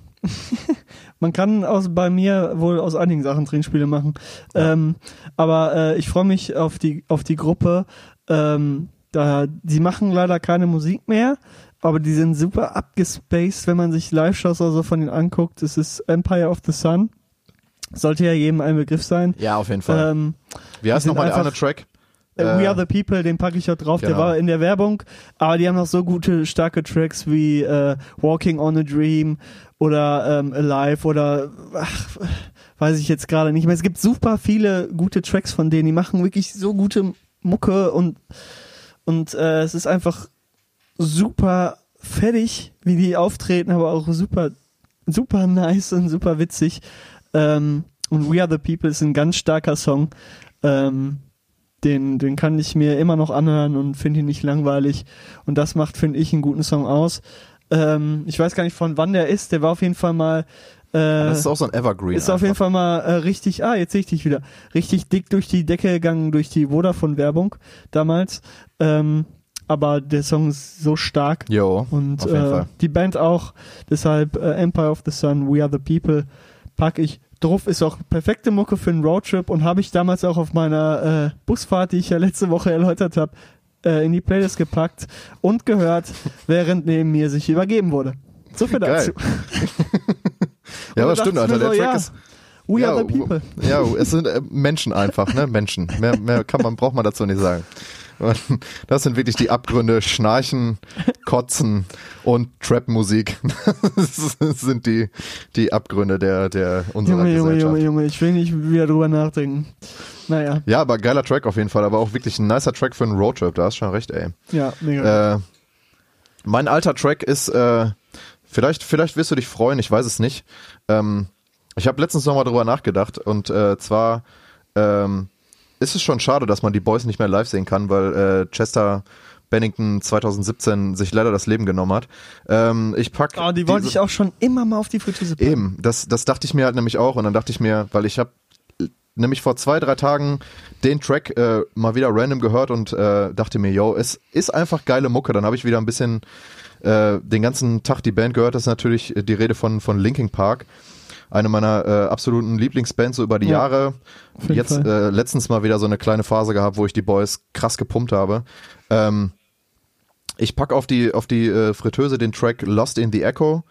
Man kann aus, bei mir wohl aus einigen Sachen Trinkspiele machen. Ähm, aber äh, ich freue mich auf die, auf die Gruppe. Ähm, da, die machen leider keine Musik mehr, aber die sind super abgespaced, wenn man sich Live-Shows oder so von denen anguckt. Es ist Empire of the Sun. Sollte ja jedem ein Begriff sein. Ja, auf jeden Fall. Ähm, Wie heißt nochmal der eine Track? äh, Äh, We Are the People, den packe ich auch drauf. Der genau. war in der Werbung, aber die haben noch so gute, starke Tracks wie äh, Walking on a Dream oder ähm, Alive oder ach, weiß ich jetzt gerade nicht mehr. Es gibt super viele gute Tracks von denen. Die machen wirklich so gute Mucke und und äh, es ist einfach super fertig, wie die auftreten, aber auch super super nice und super witzig. Ähm, und We Are the People ist ein ganz starker Song. Ähm, den, den kann ich mir immer noch anhören und finde ihn nicht langweilig. Und das macht, finde ich, einen guten Song aus. Ähm, ich weiß gar nicht, von wann der ist. Der war auf jeden Fall mal. Äh, Das ist auch so ein Evergreen. ist auf jeden einfach. Fall mal äh, richtig, ah, jetzt sehe ich dich wieder, richtig dick durch die Decke gegangen durch die Vodafone-Werbung damals. Ähm, aber der Song ist so stark. Jo, Und auf jeden äh, Fall. die Band auch. Deshalb äh, Empire of the Sun, We Are the People pack ich drauf. Ist auch perfekte Mucke für einen Roadtrip und habe ich damals auch auf meiner äh, Busfahrt, die ich ja letzte Woche erläutert habe, äh, in die Playlist gepackt und gehört, [laughs] während neben mir sich übergeben wurde. So viel dazu. [laughs] Ja, aber stimmt, Alter. Der so, Track ja, ist. We ja, are the people. Ja, es sind äh, Menschen einfach, ne? Menschen. Mehr, mehr kann man, braucht man dazu nicht sagen. Das sind wirklich die Abgründe, Schnarchen, Kotzen und Trap-Musik. Das sind die, die Abgründe der, der unserer Junge, Junge, Gesellschaft. Junge, Junge, ich will nicht wieder drüber nachdenken. Naja, Ja, aber geiler Track auf jeden Fall, aber auch wirklich ein nicer Track für einen Roadtrip, da hast du schon recht, ey. ja, mega. Äh, mein alter Track ist, äh, vielleicht, vielleicht wirst du dich freuen, ich weiß es nicht. Ähm, ich habe letztens nochmal drüber nachgedacht und äh, zwar ähm, ist es schon schade, dass man die Boys nicht mehr live sehen kann, weil äh, Chester Bennington 2017 sich leider das Leben genommen hat. Ähm, ich pack Ah, die wollte ich auch schon immer mal auf die Fritteuse packen. Eben, das, das dachte ich mir halt nämlich auch und dann dachte ich mir, weil ich habe nämlich vor zwei, drei Tagen den Track äh, mal wieder random gehört und äh, dachte mir, yo, es ist einfach geile Mucke. Dann habe ich wieder ein bisschen äh, den ganzen Tag die Band gehört. Das ist natürlich die Rede von, von Linkin Park. Eine meiner äh, absoluten Lieblingsbands so über die Ja, Jahre. Jetzt äh, letztens mal wieder so eine kleine Phase gehabt, wo ich die Boys krass gepumpt habe. Ähm, ich pack auf die, auf die äh, Fritteuse den Track Lost in the Echo.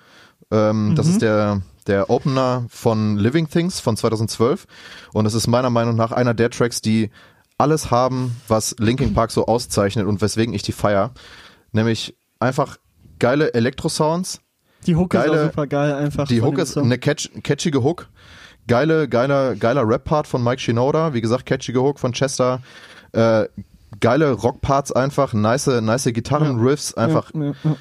Ähm, Das ist der, der Opener von Living Things von 2012. Und es ist meiner Meinung nach einer der Tracks, die alles haben, was Linkin Park so auszeichnet und weswegen ich die feier. Nämlich einfach geile Elektro-Sounds. Die Hook ist Geile- auch super geil einfach. Die Hook ist eine catch, catchige Hook. Geile, geiler, geiler Rap-Part von Mike Shinoda. Wie gesagt, catchige Hook von Chester. Äh, geile Rock-Parts einfach. Nice, nice Gitarren-Riffs. Einfach Ja, ja, ja.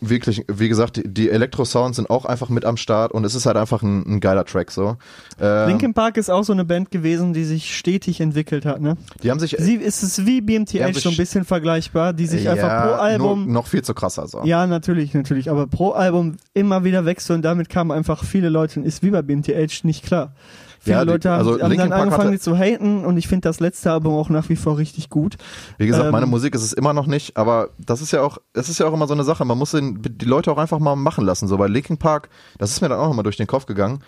Wirklich, wie gesagt, die, die Elektro-Sounds sind auch einfach mit am Start und es ist halt einfach ein, ein geiler Track so. Ähm, Linkin Park ist auch so eine Band gewesen, die sich stetig entwickelt hat, ne? die haben sich Sie ist es wie BMTH so ein bisschen vergleichbar, die sich einfach ja, pro Album noch viel zu krasser so. Ja, natürlich, natürlich. Aber pro Album immer wieder wechseln und damit kamen einfach viele Leute und ist wie bei BMTH nicht klar. Viele Ja, Leute haben, also haben dann angefangen, die zu haten und ich finde das letzte Album auch nach wie vor richtig gut. Wie gesagt, Ähm, meine Musik ist es immer noch nicht, aber das ist ja auch, es ist ja auch immer so eine Sache. Man muss den, die Leute auch einfach mal machen lassen. So bei Linkin Park, das ist mir dann auch nochmal durch den Kopf gegangen.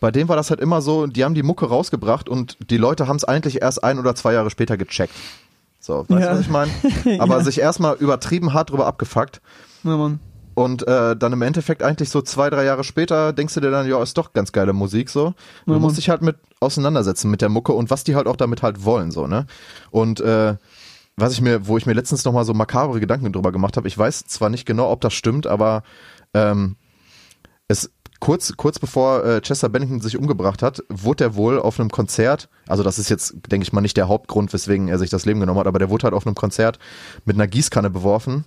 Bei denen war das halt immer so, die haben die Mucke rausgebracht und die Leute haben es eigentlich erst ein oder zwei Jahre später gecheckt. So, weißt Ja. du, was ich meine? Aber [laughs] sich erstmal übertrieben hart drüber abgefuckt. Ja, Mann. Und äh, dann im Endeffekt eigentlich so zwei, drei Jahre später denkst du dir dann, ja, ist doch ganz geile Musik so. Du Ja, musst Mann. dich halt mit auseinandersetzen mit der Mucke und was die halt auch damit halt wollen, so, ne? Und äh, was ich mir, wo ich mir letztens nochmal so makabre Gedanken drüber gemacht habe, ich weiß zwar nicht genau, ob das stimmt, aber ähm, es kurz, kurz bevor äh, Chester Bennington sich umgebracht hat, wurde er wohl auf einem Konzert, also das ist jetzt, denke ich mal, nicht der Hauptgrund, weswegen er sich das Leben genommen hat, aber der wurde halt auf einem Konzert mit einer Gießkanne beworfen,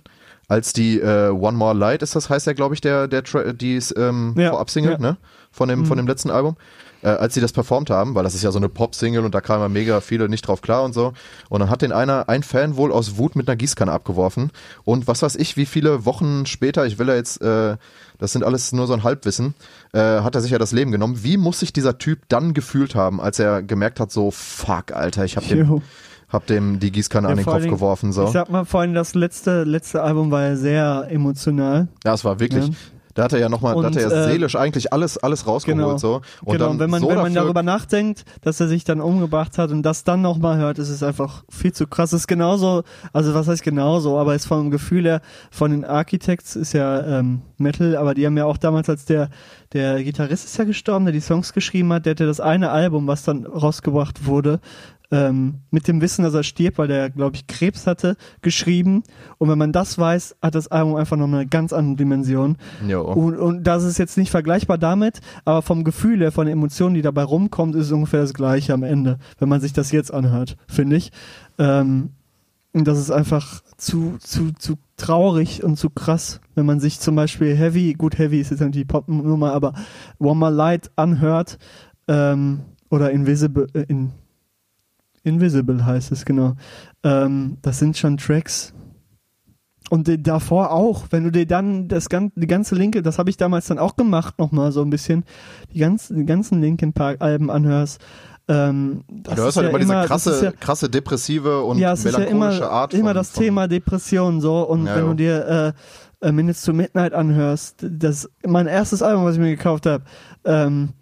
als die äh, One More Light ist das, heißt ja, glaube ich, der, der Tra die ist, ähm, Ja, Vorab-Single, ja. ne? Von dem, von dem letzten Album. Äh, als sie das performt haben, weil das ist ja so eine Pop-Single und da kamen ja mega viele nicht drauf klar und so. Und dann hat den einer, ein Fan wohl aus Wut mit einer Gießkanne abgeworfen. Und was weiß ich, wie viele Wochen später, ich will ja jetzt, äh, das sind alles nur so ein Halbwissen, äh, hat er sich ja das Leben genommen. Wie muss sich dieser Typ dann gefühlt haben, als er gemerkt hat, so, fuck, Alter, ich hab Jo. Hab dem die Gießkanne an den Kopf Dingen, geworfen, so. Ich sag mal, vor allem das letzte, letzte Album war ja sehr emotional. Ja, es war wirklich. Ja. Da hat er ja nochmal, da hat er ja äh, seelisch eigentlich alles, alles rausgeholt Genau. so. Und genau, dann wenn man, so wenn man darüber nachdenkt, dass er sich dann umgebracht hat und das dann nochmal hört, ist es einfach viel zu krass. Es ist genauso, also was heißt genauso, aber ist vom Gefühl her, von den Architects ist ja ähm, Metal, aber die haben ja auch damals, als der, der Gitarrist ist ja gestorben, der die Songs geschrieben hat, der hatte das eine Album, was dann rausgebracht wurde, ähm, mit dem Wissen, dass er stirbt, weil der, glaube ich, Krebs hatte, geschrieben. Und wenn man das weiß, hat das Album einfach noch eine ganz andere Dimension. Jo. Und, und das ist jetzt nicht vergleichbar damit, aber vom Gefühl her, von den Emotionen, die dabei rumkommt, ist es ungefähr das gleiche am Ende, wenn man sich das jetzt anhört, finde ich. Ähm, und das ist einfach zu, zu, zu traurig und zu krass, wenn man sich zum Beispiel Heavy, gut, Heavy ist jetzt natürlich die Pop-Nummer, aber One More Light anhört, ähm, oder Invisible, äh, in, Invisible heißt es, genau. Ähm, das sind schon Tracks, und davor auch, wenn du dir dann das ganze, die ganze Linke, das habe ich damals dann auch gemacht, nochmal so ein bisschen, die ganzen, die ganzen Linkin Park Alben anhörst. Ähm, das Du hörst halt ja immer diese krasse, ja, krasse depressive und ja, ist ja melancholische immer, Art immer von, das von, Thema Depression so und wenn jo. du dir äh, äh, Minutes to Midnight anhörst, das mein erstes Album, was ich mir gekauft habe, ähm,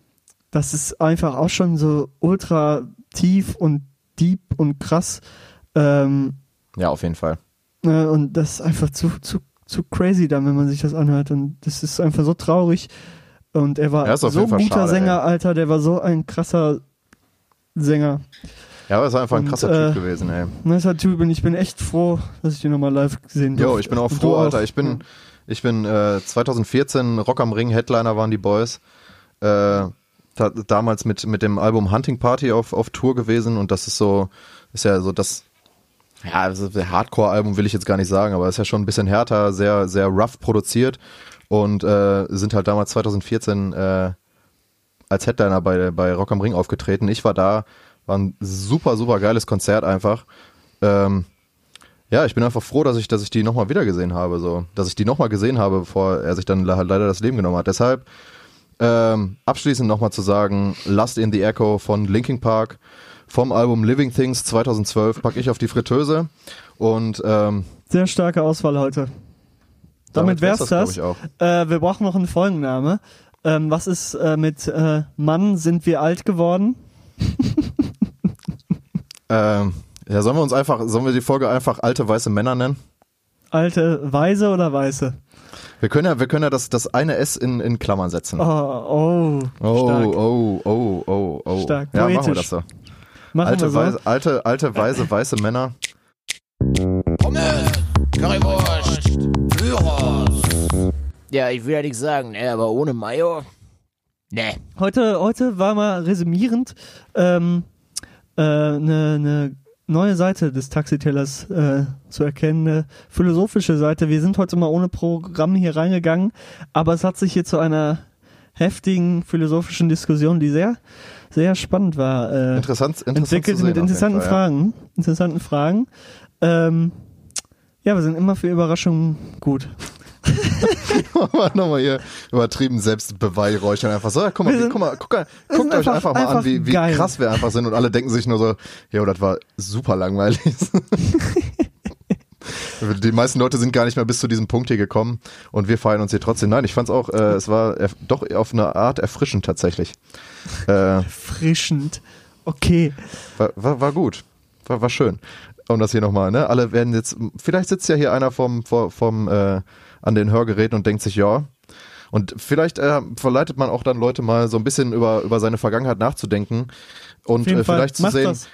das ist einfach auch schon so ultra tief und deep und krass. Ähm, Ja, auf jeden Fall. Ne, und das ist einfach zu, zu, zu crazy dann, wenn man sich das anhört. Und das ist einfach so traurig. Und er war Ja, so Fall guter schade, Sänger, ey. Alter, der war so ein krasser Sänger. Ja, aber ist einfach ein Und, krasser äh, Typ gewesen, ey. Nicer Typ und ich bin echt froh, dass ich den nochmal live gesehen habe. Jo, ich bin auch froh, Alter. Ich bin, ich bin äh, 2014 Rock am Ring Headliner waren die Boys. Äh, damals mit mit dem Album Hunting Party auf auf Tour gewesen und das ist so ist ja so das ja, ein Hardcore-Album will ich jetzt gar nicht sagen, aber ist ja schon ein bisschen härter, sehr, sehr rough produziert und äh, sind halt damals 2014 äh, als Headliner bei, bei Rock am Ring aufgetreten. Ich war da, war ein super, super geiles Konzert einfach. Ähm, ja, ich bin einfach froh, dass ich, dass ich die nochmal wieder gesehen habe, so. Dass ich die nochmal gesehen habe, bevor er sich dann le- leider das Leben genommen hat. Deshalb, ähm, abschließend nochmal zu sagen, Lust in the Echo von Linkin Park vom Album Living Things 2012 packe ich auf die Fritteuse und ähm, Sehr starke Auswahl heute. Damit, wär's das. auch. Äh, wir brauchen noch einen Folgenname. Ähm, was ist äh, mit äh, Mann, sind wir alt geworden? [laughs] Ähm, ja, sollen wir uns einfach, sollen wir die Folge einfach alte weiße Männer nennen? Alte Weise oder Weiße? Wir können ja, wir können ja das, das eine S in, in Klammern setzen. Oh, oh, oh, stark. oh, oh, oh, oh. Stark, Ja, machen wir das so. Machen Alte, wir so. weise, alte, alte, weise, weiße Männer. Ja, ich will ja nichts sagen, ne, aber ohne Mayo. Ne. Heute, heute war mal resümierend ähm, äh, ne, ne, neue Seite des Taxitellers äh, zu erkennen, eine philosophische Seite. Wir sind heute mal ohne Programm hier reingegangen, aber es hat sich hier zu einer heftigen philosophischen Diskussion, die sehr, sehr spannend war, äh, Interessant, interessant entwickelt sehen mit interessanten Fall, ja. Fragen. Interessanten Fragen. Ähm, ja, wir sind immer für Überraschungen gut. [laughs] [laughs] Nochmal hier übertrieben Selbstbeweihräuchern einfach so, ja, guck mal, wie, sind- guck mal, guck mal, guckt euch einfach, einfach- mal an, einfach wie, wie geil. krass wir einfach sind und alle denken sich nur so, ja, das war super langweilig. [laughs] Die meisten Leute sind gar nicht mehr bis zu diesem Punkt hier gekommen und wir feiern uns hier trotzdem. Nein, ich fand's auch, äh, es war doch auf eine Art erfrischend tatsächlich. Äh, Frischend. Okay. war, war, war gut. War, war schön. Und das hier nochmal, ne? Alle werden jetzt, vielleicht sitzt ja hier einer vom, vom, vom äh, an den Hörgeräten und denkt sich, ja. Und vielleicht äh, verleitet man auch dann Leute mal so ein bisschen über, über seine Vergangenheit nachzudenken und äh, Fall. vielleicht zu Macht sehen, das.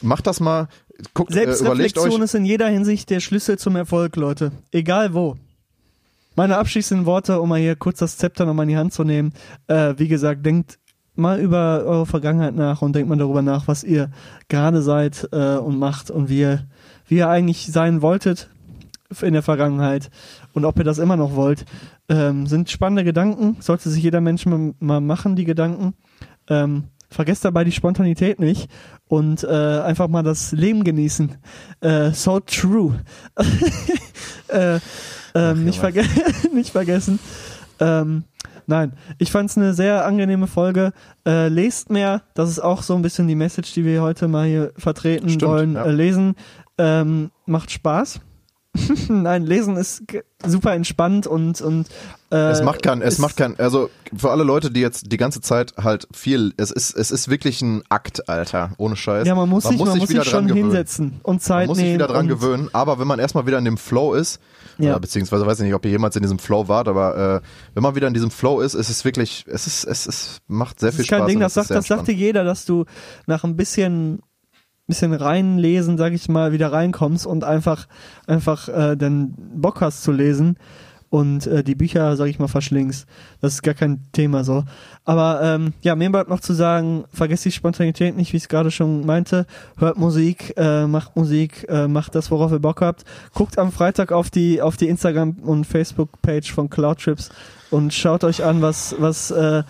macht das mal, guckt, äh, Selbstreflexion euch, ist in jeder Hinsicht der Schlüssel zum Erfolg, Leute. Egal wo. Meine abschließenden Worte, um mal hier kurz das Zepter nochmal in die Hand zu nehmen. Äh, wie gesagt, denkt mal über eure Vergangenheit nach und denkt mal darüber nach, was ihr gerade seid äh, und macht und wie ihr, wie ihr eigentlich sein wolltet in der Vergangenheit und ob ihr das immer noch wollt. Ähm, sind spannende Gedanken, sollte sich jeder Mensch mal, machen, die Gedanken. Ähm, vergesst dabei die Spontanität nicht und äh, einfach mal das Leben genießen. Äh, so true. [laughs] äh, ähm, nicht, verge [laughs] nicht vergessen. Ähm, nein, ich fand es eine sehr angenehme Folge. Äh, lest mehr, das ist auch so ein bisschen die Message, die wir heute mal hier vertreten Stimmt, wollen. ja. Äh, lesen ähm, macht Spaß. [laughs] Nein, lesen ist super entspannt und und äh, es macht kein, es macht kein, also für alle Leute, die jetzt die ganze Zeit halt viel, es ist, es ist wirklich ein Akt, Alter, ohne Scheiß. ja, man muss sich, man muss wieder sich schon dran gewöhnen. hinsetzen und Zeit Man muss sich nehmen. wieder dran gewöhnen, aber wenn man erstmal wieder in dem Flow ist, Ja. oder beziehungsweise weiß ich nicht, ob ihr jemals in diesem Flow wart, aber äh, wenn man wieder in diesem Flow ist, ist es wirklich, es ist, es ist, macht sehr viel ist kein Spaß. Ding, das sagt, das sagte jeder, dass du nach ein bisschen bisschen reinlesen, sag ich mal, wieder reinkommst und einfach einfach äh, dann Bock hast zu lesen und äh, die Bücher, sag ich mal, verschlingst. Das ist gar kein Thema so. Aber ähm, ja, mir bleibt noch zu sagen, vergesst die Spontanität nicht, wie ich es gerade schon meinte. Hört Musik, äh, macht Musik, äh, macht das, worauf ihr Bock habt. Guckt am Freitag auf die auf die Instagram und Facebook Page von Cloudtrips und schaut euch an, was was äh,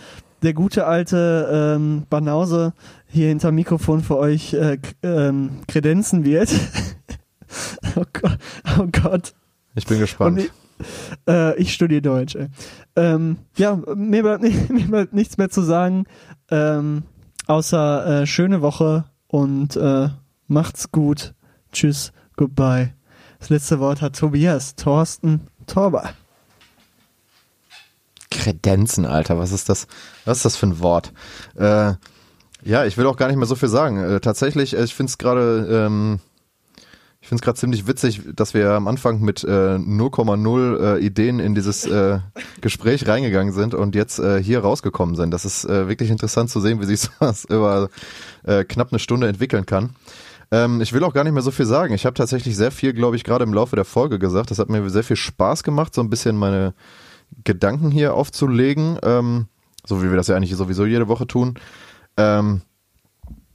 der gute alte ähm, Banause hier hinter Mikrofon für euch äh, ähm, kredenzen wird. [laughs] oh Gott. Oh Gott. Ich bin gespannt. ich, äh, ich studiere Deutsch. Ähm, ja, mir bleibt, nicht, [laughs] mir bleibt nichts mehr zu sagen, ähm, außer äh, schöne Woche und äh, macht's gut. Tschüss, goodbye. Das letzte Wort hat Tobias, Thorsten, Torber. Kredenzen, Alter, was ist das? Was ist das für ein Wort? Äh, ja, ich will auch gar nicht mehr so viel sagen. Äh, tatsächlich, äh, ich finde es gerade, ähm, ich finde es gerade ziemlich witzig, dass wir am Anfang mit äh, 0,0 äh, Ideen in dieses äh, Gespräch reingegangen sind und jetzt äh, hier rausgekommen sind. Das ist äh, wirklich interessant zu sehen, wie sich [laughs] sowas über äh, knapp eine Stunde entwickeln kann. Ähm, ich will auch gar nicht mehr so viel sagen. Ich habe tatsächlich sehr viel, glaube ich, gerade im Laufe der Folge gesagt. Das hat mir sehr viel Spaß gemacht, so ein bisschen meine Gedanken hier aufzulegen, ähm, so wie wir das ja eigentlich sowieso jede Woche tun. Ähm,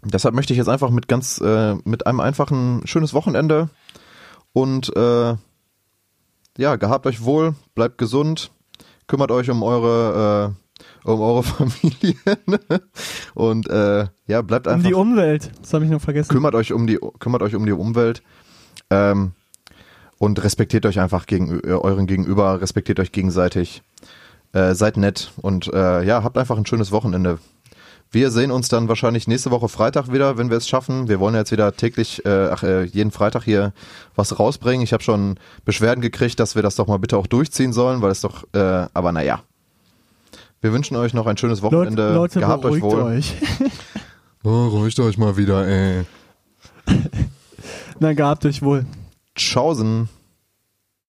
deshalb möchte ich jetzt einfach mit ganz, äh, mit einem einfachen schönes Wochenende und äh, ja, gehabt euch wohl, bleibt gesund, kümmert euch um eure, äh, um eure [laughs] Familie und äh, ja, bleibt Um einfach die Umwelt. Das habe ich noch vergessen. kümmert euch um die kümmert euch um die Umwelt ähm, und respektiert euch einfach gegen äh, euren Gegenüber, respektiert euch gegenseitig, äh, seid nett und äh, ja, habt einfach ein schönes Wochenende. Wir sehen uns dann wahrscheinlich nächste Woche Freitag wieder, wenn wir es schaffen. Wir wollen jetzt wieder täglich, äh, ach, äh, jeden Freitag hier was rausbringen. Ich habe schon Beschwerden gekriegt, dass wir das doch mal bitte auch durchziehen sollen, weil es doch, äh, aber naja. Wir wünschen euch noch ein schönes Wochenende. Leute Gehabt euch beruhigt wohl. euch. Oh, ruhigt euch mal wieder, ey. [laughs] Na, gehabt euch wohl. Tschaußen.